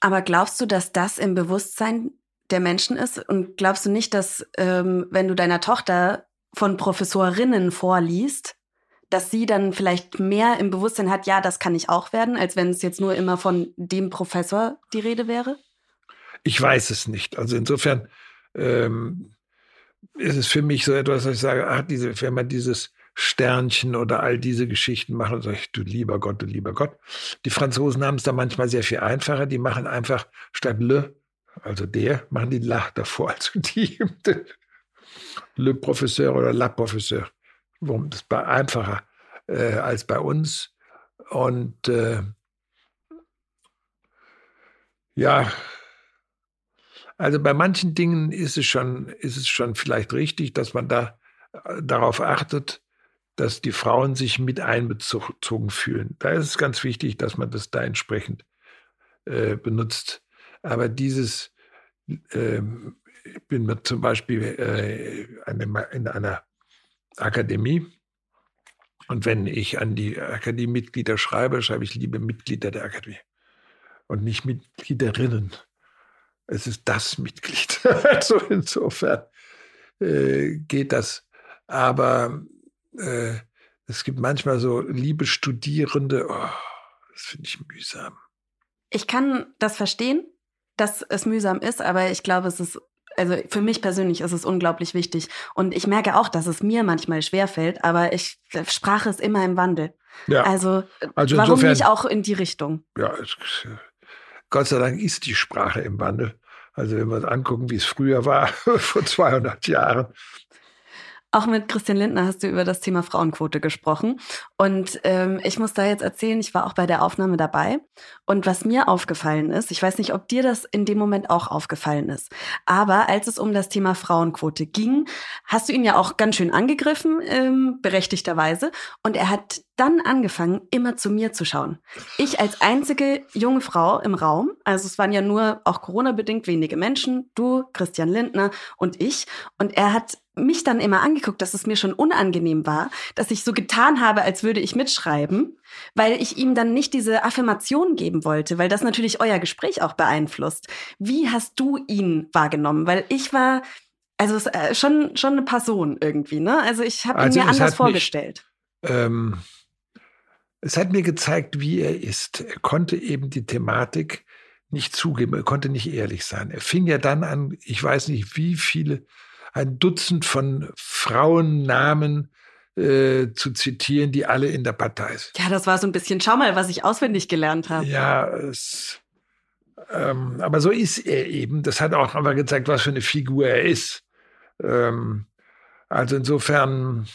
Aber glaubst du, dass das im Bewusstsein der Menschen ist? Und glaubst du nicht, dass ähm, wenn du deiner Tochter von Professorinnen vorliest, dass sie dann vielleicht mehr im Bewusstsein hat, ja, das kann ich auch werden, als wenn es jetzt nur immer von dem Professor die Rede wäre? Ich weiß es nicht. Also insofern ähm, ist es für mich so etwas, dass ich sage, ach, diese, wenn man dieses Sternchen oder all diese Geschichten machen, sage ich, du lieber Gott, du lieber Gott. Die Franzosen haben es da manchmal sehr viel einfacher. Die machen einfach statt le Also der machen die Lach davor, also (laughs) die Le Professeur oder La Professeur. Warum? Das war einfacher äh, als bei uns. Und äh, ja, also bei manchen Dingen ist es schon, ist es schon vielleicht richtig, dass man da äh, darauf achtet, dass die Frauen sich mit einbezogen fühlen. Da ist es ganz wichtig, dass man das da entsprechend äh, benutzt. Aber dieses, äh, ich bin zum Beispiel äh, in einer Akademie und wenn ich an die Akademiemitglieder schreibe, schreibe ich liebe Mitglieder der Akademie und nicht Mitgliederinnen. Es ist das Mitglied. (laughs) also insofern äh, geht das. Aber äh, es gibt manchmal so liebe Studierende, oh, das finde ich mühsam. Ich kann das verstehen, dass es mühsam ist, aber ich glaube, es ist also für mich persönlich ist es unglaublich wichtig. Und ich merke auch, dass es mir manchmal schwerfällt, aber ich, Sprache ist immer im Wandel. Ja. Also, also warum insofern, nicht auch in die Richtung? Ja, Gott sei Dank ist die Sprache im Wandel. Also wenn wir uns angucken, wie es früher war, (laughs) vor 200 Jahren, auch mit Christian Lindner hast du über das Thema Frauenquote gesprochen. Und ähm, ich muss da jetzt erzählen, ich war auch bei der Aufnahme dabei. Und was mir aufgefallen ist, ich weiß nicht, ob dir das in dem Moment auch aufgefallen ist, aber als es um das Thema Frauenquote ging, hast du ihn ja auch ganz schön angegriffen, ähm, berechtigterweise. Und er hat dann angefangen, immer zu mir zu schauen. Ich als einzige junge Frau im Raum, also es waren ja nur auch Corona-bedingt wenige Menschen, du, Christian Lindner und ich. Und er hat mich dann immer angeguckt, dass es mir schon unangenehm war, dass ich so getan habe, als würde ich mitschreiben, weil ich ihm dann nicht diese Affirmation geben wollte, weil das natürlich euer Gespräch auch beeinflusst. Wie hast du ihn wahrgenommen? Weil ich war also äh, schon schon eine Person irgendwie, ne? Also ich habe also ihn mir anders vorgestellt. Mich, ähm, es hat mir gezeigt, wie er ist. Er konnte eben die Thematik nicht zugeben, er konnte nicht ehrlich sein. Er fing ja dann an, ich weiß nicht, wie viele ein Dutzend von Frauennamen äh, zu zitieren, die alle in der Partei sind. Ja, das war so ein bisschen, schau mal, was ich auswendig gelernt habe. Ja, es, ähm, aber so ist er eben. Das hat auch nochmal gezeigt, was für eine Figur er ist. Ähm, also insofern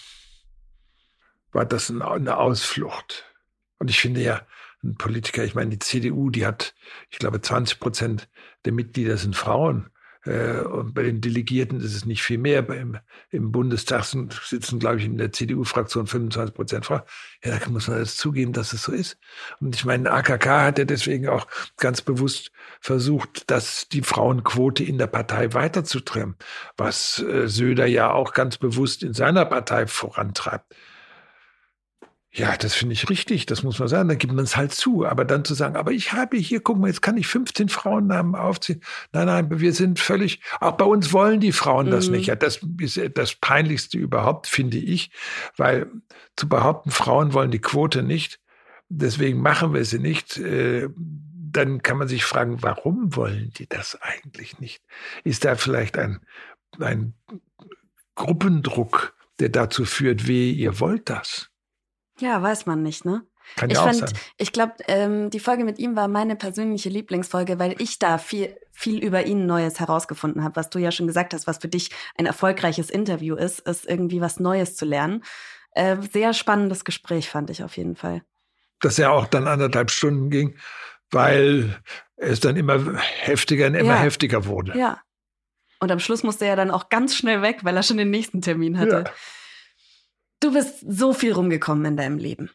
war das eine Ausflucht. Und ich finde ja, ein Politiker, ich meine, die CDU, die hat, ich glaube, 20 Prozent der Mitglieder sind Frauen. Äh, und bei den Delegierten ist es nicht viel mehr. Im, im Bundestag sitzen, glaube ich, in der CDU-Fraktion 25 Prozent Frauen. Ja, da muss man das zugeben, dass es so ist. Und ich meine, AKK hat ja deswegen auch ganz bewusst versucht, dass die Frauenquote in der Partei weiterzutreiben, was äh, Söder ja auch ganz bewusst in seiner Partei vorantreibt. Ja, das finde ich richtig, das muss man sagen, dann gibt man es halt zu. Aber dann zu sagen, aber ich habe hier, guck mal, jetzt kann ich 15 Frauennamen aufziehen. Nein, nein, wir sind völlig, auch bei uns wollen die Frauen das mhm. nicht. Ja, das ist das Peinlichste überhaupt, finde ich, weil zu behaupten, Frauen wollen die Quote nicht, deswegen machen wir sie nicht, äh, dann kann man sich fragen, warum wollen die das eigentlich nicht? Ist da vielleicht ein, ein Gruppendruck, der dazu führt, weh, ihr wollt das? Ja, weiß man nicht, ne? Kann ich ja auch fand, sein. ich glaube, ähm, die Folge mit ihm war meine persönliche Lieblingsfolge, weil ich da viel, viel über ihn Neues herausgefunden habe. Was du ja schon gesagt hast, was für dich ein erfolgreiches Interview ist, ist irgendwie was Neues zu lernen. Äh, sehr spannendes Gespräch fand ich auf jeden Fall. Dass er auch dann anderthalb Stunden ging, weil es dann immer heftiger und immer ja. heftiger wurde. Ja. Und am Schluss musste er dann auch ganz schnell weg, weil er schon den nächsten Termin hatte. Ja. Du bist so viel rumgekommen in deinem Leben.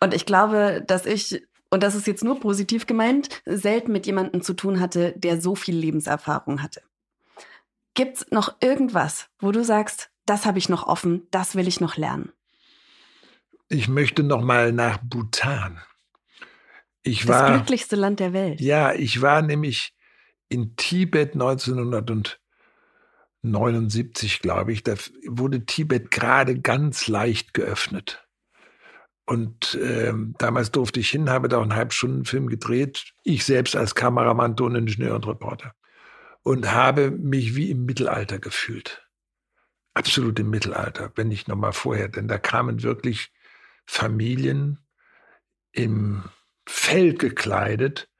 Und ich glaube, dass ich, und das ist jetzt nur positiv gemeint, selten mit jemandem zu tun hatte, der so viel Lebenserfahrung hatte. Gibt's noch irgendwas, wo du sagst, das habe ich noch offen, das will ich noch lernen? Ich möchte noch mal nach Bhutan. Ich das war, glücklichste Land der Welt. Ja, ich war nämlich in Tibet 1900 und 79, glaube ich, da wurde Tibet gerade ganz leicht geöffnet. Und ähm, damals durfte ich hin, habe da einen Halbstundenfilm gedreht. Ich selbst als Kameramann, Toningenieur und Reporter. Und habe mich wie im Mittelalter gefühlt. Absolut im Mittelalter, wenn nicht nochmal vorher. Denn da kamen wirklich Familien im Feld gekleidet,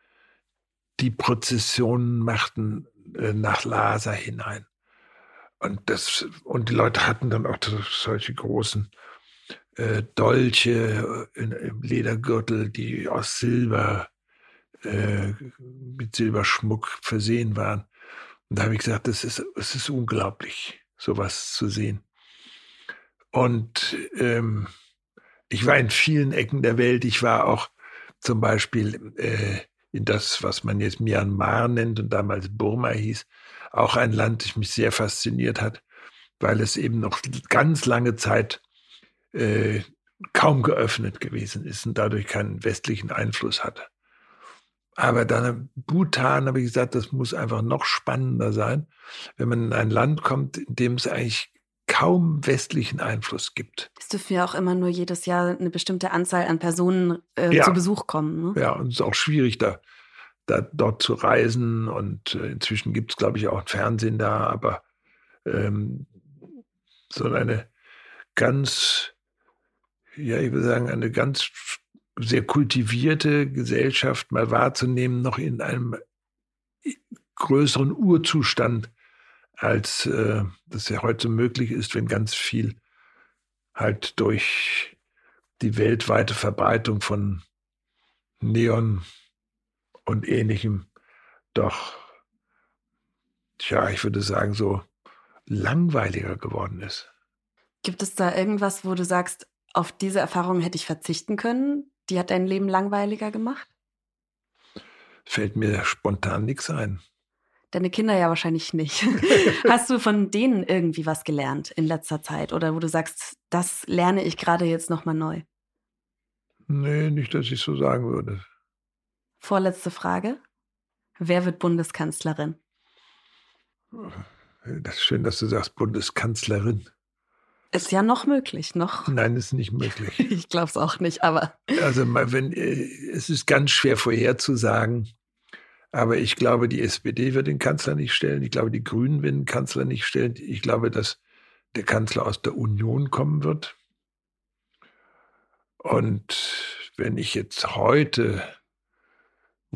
die Prozessionen machten äh, nach Lhasa hinein. Und, das, und die Leute hatten dann auch solche großen äh, Dolche in, im Ledergürtel, die aus Silber, äh, mit Silberschmuck versehen waren. Und da habe ich gesagt, das ist, das ist unglaublich, sowas zu sehen. Und ähm, ich war in vielen Ecken der Welt. Ich war auch zum Beispiel äh, in das, was man jetzt Myanmar nennt und damals Burma hieß, auch ein Land, das mich sehr fasziniert hat, weil es eben noch ganz lange Zeit äh, kaum geöffnet gewesen ist und dadurch keinen westlichen Einfluss hatte. Aber dann Bhutan habe ich gesagt, das muss einfach noch spannender sein, wenn man in ein Land kommt, in dem es eigentlich kaum westlichen Einfluss gibt. Es dürfen ja auch immer nur jedes Jahr eine bestimmte Anzahl an Personen äh, ja. zu Besuch kommen. Ne? Ja, und es ist auch schwierig, da, da dort zu reisen. Und äh, inzwischen gibt es, glaube ich, auch ein Fernsehen da, aber ähm, so eine ganz, ja, ich würde sagen, eine ganz sehr kultivierte Gesellschaft mal wahrzunehmen, noch in einem größeren Urzustand, als äh, das ja heute möglich ist, wenn ganz viel halt durch die weltweite Verbreitung von Neon und ähnlichem doch, tja, ich würde sagen, so langweiliger geworden ist. Gibt es da irgendwas, wo du sagst, auf diese Erfahrung hätte ich verzichten können? Die hat dein Leben langweiliger gemacht? Fällt mir spontan nichts ein. Deine Kinder ja wahrscheinlich nicht. (laughs) Hast du von denen irgendwie was gelernt in letzter Zeit oder wo du sagst, das lerne ich gerade jetzt nochmal neu? Nee, nicht, dass ich so sagen würde. Vorletzte Frage. Wer wird Bundeskanzlerin? Das ist schön, dass du sagst Bundeskanzlerin. Ist ja noch möglich, noch. Nein, ist nicht möglich. (laughs) ich glaube es auch nicht, aber. Also, wenn, äh, es ist ganz schwer vorherzusagen. Aber ich glaube, die SPD wird den Kanzler nicht stellen. Ich glaube, die Grünen werden den Kanzler nicht stellen. Ich glaube, dass der Kanzler aus der Union kommen wird. Und wenn ich jetzt heute,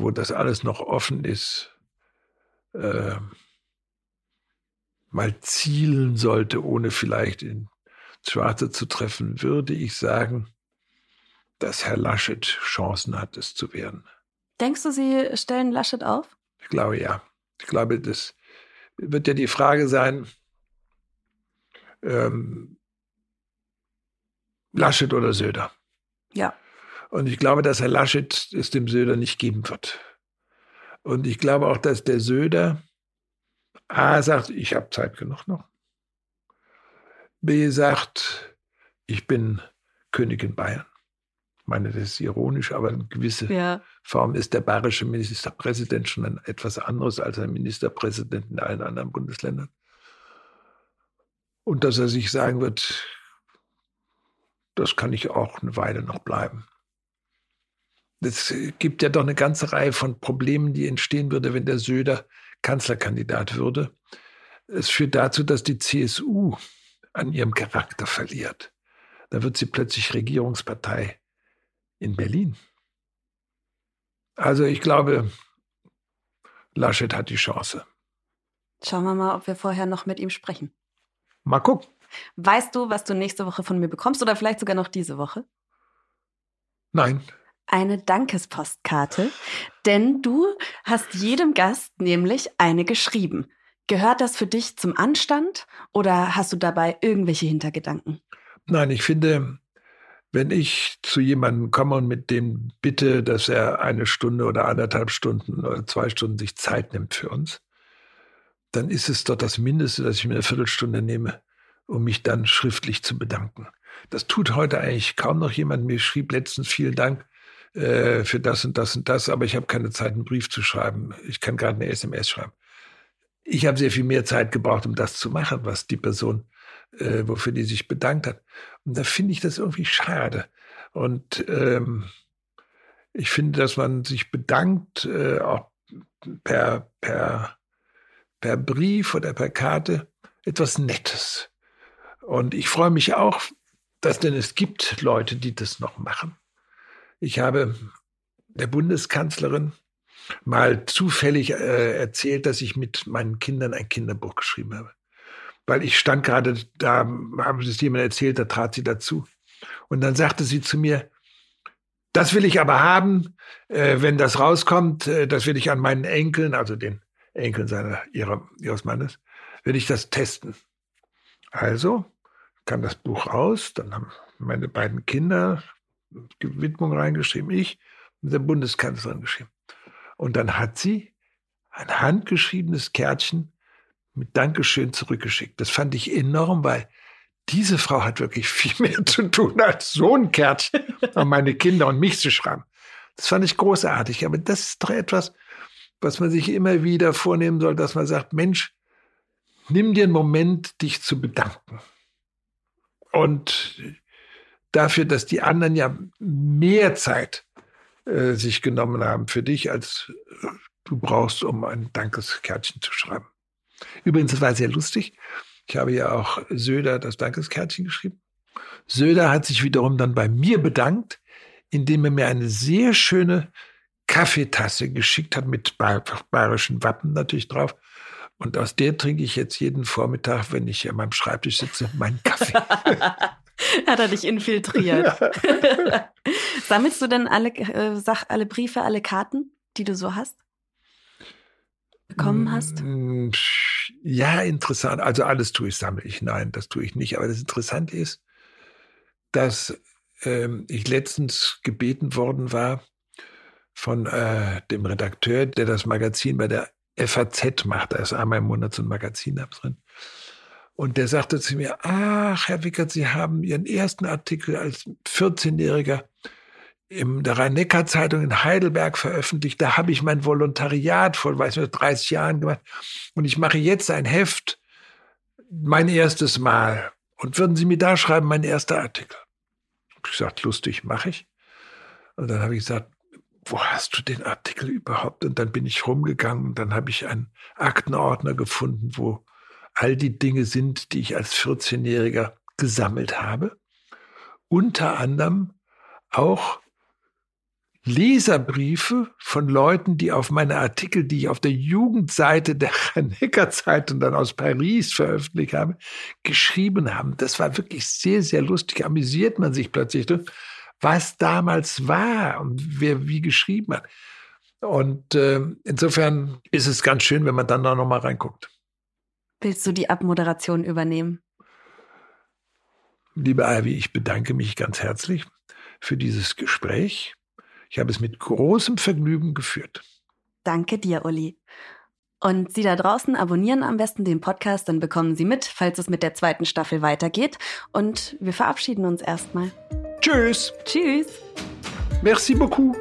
wo das alles noch offen ist, äh, mal zielen sollte, ohne vielleicht in Schwarze zu treffen, würde ich sagen, dass Herr Laschet Chancen hat, es zu werden. Denkst du, Sie stellen Laschet auf? Ich glaube ja. Ich glaube, das wird ja die Frage sein, ähm, Laschet oder Söder. Ja. Und ich glaube, dass Herr Laschet es dem Söder nicht geben wird. Und ich glaube auch, dass der Söder A sagt, ich habe Zeit genug noch. B sagt, ich bin König in Bayern. Ich meine, das ist ironisch, aber in gewisser ja. Form ist der bayerische Ministerpräsident schon ein, etwas anderes als ein Ministerpräsident in allen anderen Bundesländern. Und dass er sich sagen wird, das kann ich auch eine Weile noch bleiben. Es gibt ja doch eine ganze Reihe von Problemen, die entstehen würde, wenn der Söder Kanzlerkandidat würde. Es führt dazu, dass die CSU an ihrem Charakter verliert. Da wird sie plötzlich Regierungspartei in Berlin. Also ich glaube, Laschet hat die Chance. Schauen wir mal, ob wir vorher noch mit ihm sprechen. Mal gucken. Weißt du, was du nächste Woche von mir bekommst oder vielleicht sogar noch diese Woche? Nein. Eine Dankespostkarte, denn du hast jedem Gast nämlich eine geschrieben. Gehört das für dich zum Anstand oder hast du dabei irgendwelche Hintergedanken? Nein, ich finde, wenn ich zu jemandem komme und mit dem bitte, dass er eine Stunde oder anderthalb Stunden oder zwei Stunden sich Zeit nimmt für uns, dann ist es doch das Mindeste, dass ich mir eine Viertelstunde nehme, um mich dann schriftlich zu bedanken. Das tut heute eigentlich kaum noch jemand. Mir schrieb letztens vielen Dank äh, für das und das und das, aber ich habe keine Zeit, einen Brief zu schreiben. Ich kann gerade eine SMS schreiben ich habe sehr viel mehr Zeit gebraucht, um das zu machen, was die Person, äh, wofür die sich bedankt hat. Und da finde ich das irgendwie schade. Und ähm, ich finde, dass man sich bedankt, äh, auch per, per, per Brief oder per Karte, etwas Nettes. Und ich freue mich auch, dass denn es gibt Leute, die das noch machen. Ich habe der Bundeskanzlerin mal zufällig äh, erzählt, dass ich mit meinen Kindern ein Kinderbuch geschrieben habe. Weil ich stand gerade da, haben sie es jemand erzählt, da trat sie dazu. Und dann sagte sie zu mir, das will ich aber haben, äh, wenn das rauskommt, äh, das will ich an meinen Enkeln, also den Enkeln seiner, ihrer, ihres Mannes, will ich das testen. Also kam das Buch raus, dann haben meine beiden Kinder Widmung reingeschrieben, ich mit der Bundeskanzlerin geschrieben. Und dann hat sie ein handgeschriebenes Kärtchen mit Dankeschön zurückgeschickt. Das fand ich enorm, weil diese Frau hat wirklich viel mehr (laughs) zu tun, als so ein Kärtchen an meine Kinder und mich zu schreiben. Das fand ich großartig. Aber das ist doch etwas, was man sich immer wieder vornehmen soll, dass man sagt, Mensch, nimm dir einen Moment, dich zu bedanken. Und dafür, dass die anderen ja mehr Zeit äh, sich genommen haben für dich, als du brauchst, um ein Dankeskärtchen zu schreiben. Übrigens, es war sehr lustig. Ich habe ja auch Söder das Dankeskärtchen geschrieben. Söder hat sich wiederum dann bei mir bedankt, indem er mir eine sehr schöne Kaffeetasse geschickt hat mit bayerischen Wappen natürlich drauf. Und aus der trinke ich jetzt jeden Vormittag, wenn ich an meinem Schreibtisch sitze, meinen Kaffee. (laughs) (laughs) Hat er dich infiltriert. Ja. (laughs) Sammelst du denn alle, äh, Sach, alle Briefe, alle Karten, die du so hast? Bekommen hast? Mm, ja, interessant. Also alles tue ich, sammle ich. Nein, das tue ich nicht. Aber das Interessante ist, dass ähm, ich letztens gebeten worden war von äh, dem Redakteur, der das Magazin bei der FAZ macht. Da ist einmal im Monat so ein Magazin da drin. Und der sagte zu mir, ach, Herr Wickert, Sie haben Ihren ersten Artikel als 14-Jähriger in der Rhein-Neckar-Zeitung in Heidelberg veröffentlicht. Da habe ich mein Volontariat vor, weiß nicht, 30 Jahren gemacht. Und ich mache jetzt ein Heft, mein erstes Mal. Und würden Sie mir da schreiben, mein erster Artikel? Ich gesagt, lustig, mache ich. Und dann habe ich gesagt, wo hast du den Artikel überhaupt? Und dann bin ich rumgegangen dann habe ich einen Aktenordner gefunden, wo all die Dinge sind, die ich als 14-Jähriger gesammelt habe. Unter anderem auch Leserbriefe von Leuten, die auf meine Artikel, die ich auf der Jugendseite der (laughs) Neckar Zeitung dann aus Paris veröffentlicht habe, geschrieben haben. Das war wirklich sehr, sehr lustig. Amüsiert man sich plötzlich, was damals war und wer wie geschrieben hat. Und äh, insofern ist es ganz schön, wenn man dann da nochmal reinguckt. Willst du die Abmoderation übernehmen? Liebe Ivy, ich bedanke mich ganz herzlich für dieses Gespräch. Ich habe es mit großem Vergnügen geführt. Danke dir, Uli. Und Sie da draußen abonnieren am besten den Podcast, dann bekommen Sie mit, falls es mit der zweiten Staffel weitergeht. Und wir verabschieden uns erstmal. Tschüss. Tschüss. Merci beaucoup.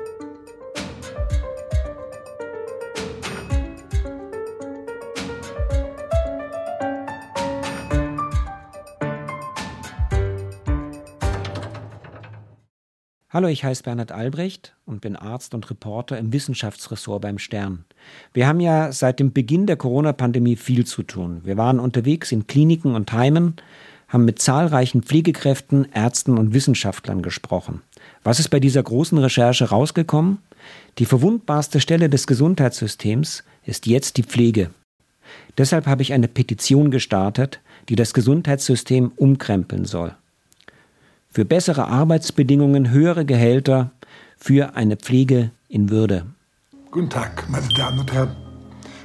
Hallo, ich heiße Bernhard Albrecht und bin Arzt und Reporter im Wissenschaftsressort beim Stern. Wir haben ja seit dem Beginn der Corona-Pandemie viel zu tun. Wir waren unterwegs in Kliniken und Heimen, haben mit zahlreichen Pflegekräften, Ärzten und Wissenschaftlern gesprochen. Was ist bei dieser großen Recherche rausgekommen? Die verwundbarste Stelle des Gesundheitssystems ist jetzt die Pflege. Deshalb habe ich eine Petition gestartet, die das Gesundheitssystem umkrempeln soll für bessere Arbeitsbedingungen, höhere Gehälter, für eine Pflege in Würde. Guten Tag, meine Damen und Herren.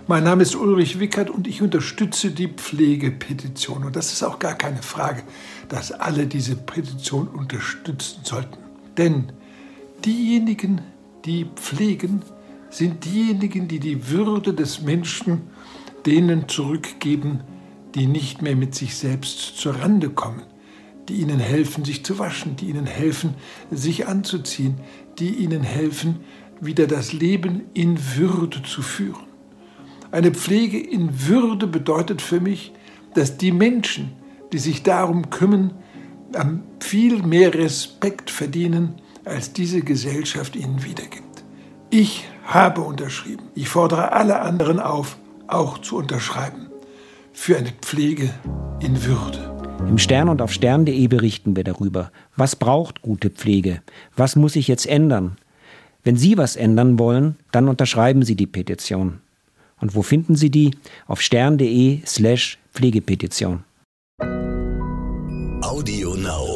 Mein Name ist Ulrich Wickert und ich unterstütze die Pflegepetition. Und das ist auch gar keine Frage, dass alle diese Petition unterstützen sollten. Denn diejenigen, die pflegen, sind diejenigen, die die Würde des Menschen denen zurückgeben, die nicht mehr mit sich selbst zur Rande kommen die ihnen helfen, sich zu waschen, die ihnen helfen, sich anzuziehen, die ihnen helfen, wieder das Leben in Würde zu führen. Eine Pflege in Würde bedeutet für mich, dass die Menschen, die sich darum kümmern, viel mehr Respekt verdienen, als diese Gesellschaft ihnen wiedergibt. Ich habe unterschrieben. Ich fordere alle anderen auf, auch zu unterschreiben. Für eine Pflege in Würde. Im Stern und auf stern.de berichten wir darüber. Was braucht gute Pflege? Was muss sich jetzt ändern? Wenn Sie was ändern wollen, dann unterschreiben Sie die Petition. Und wo finden Sie die? Auf stern.de slash Pflegepetition. Audio Now.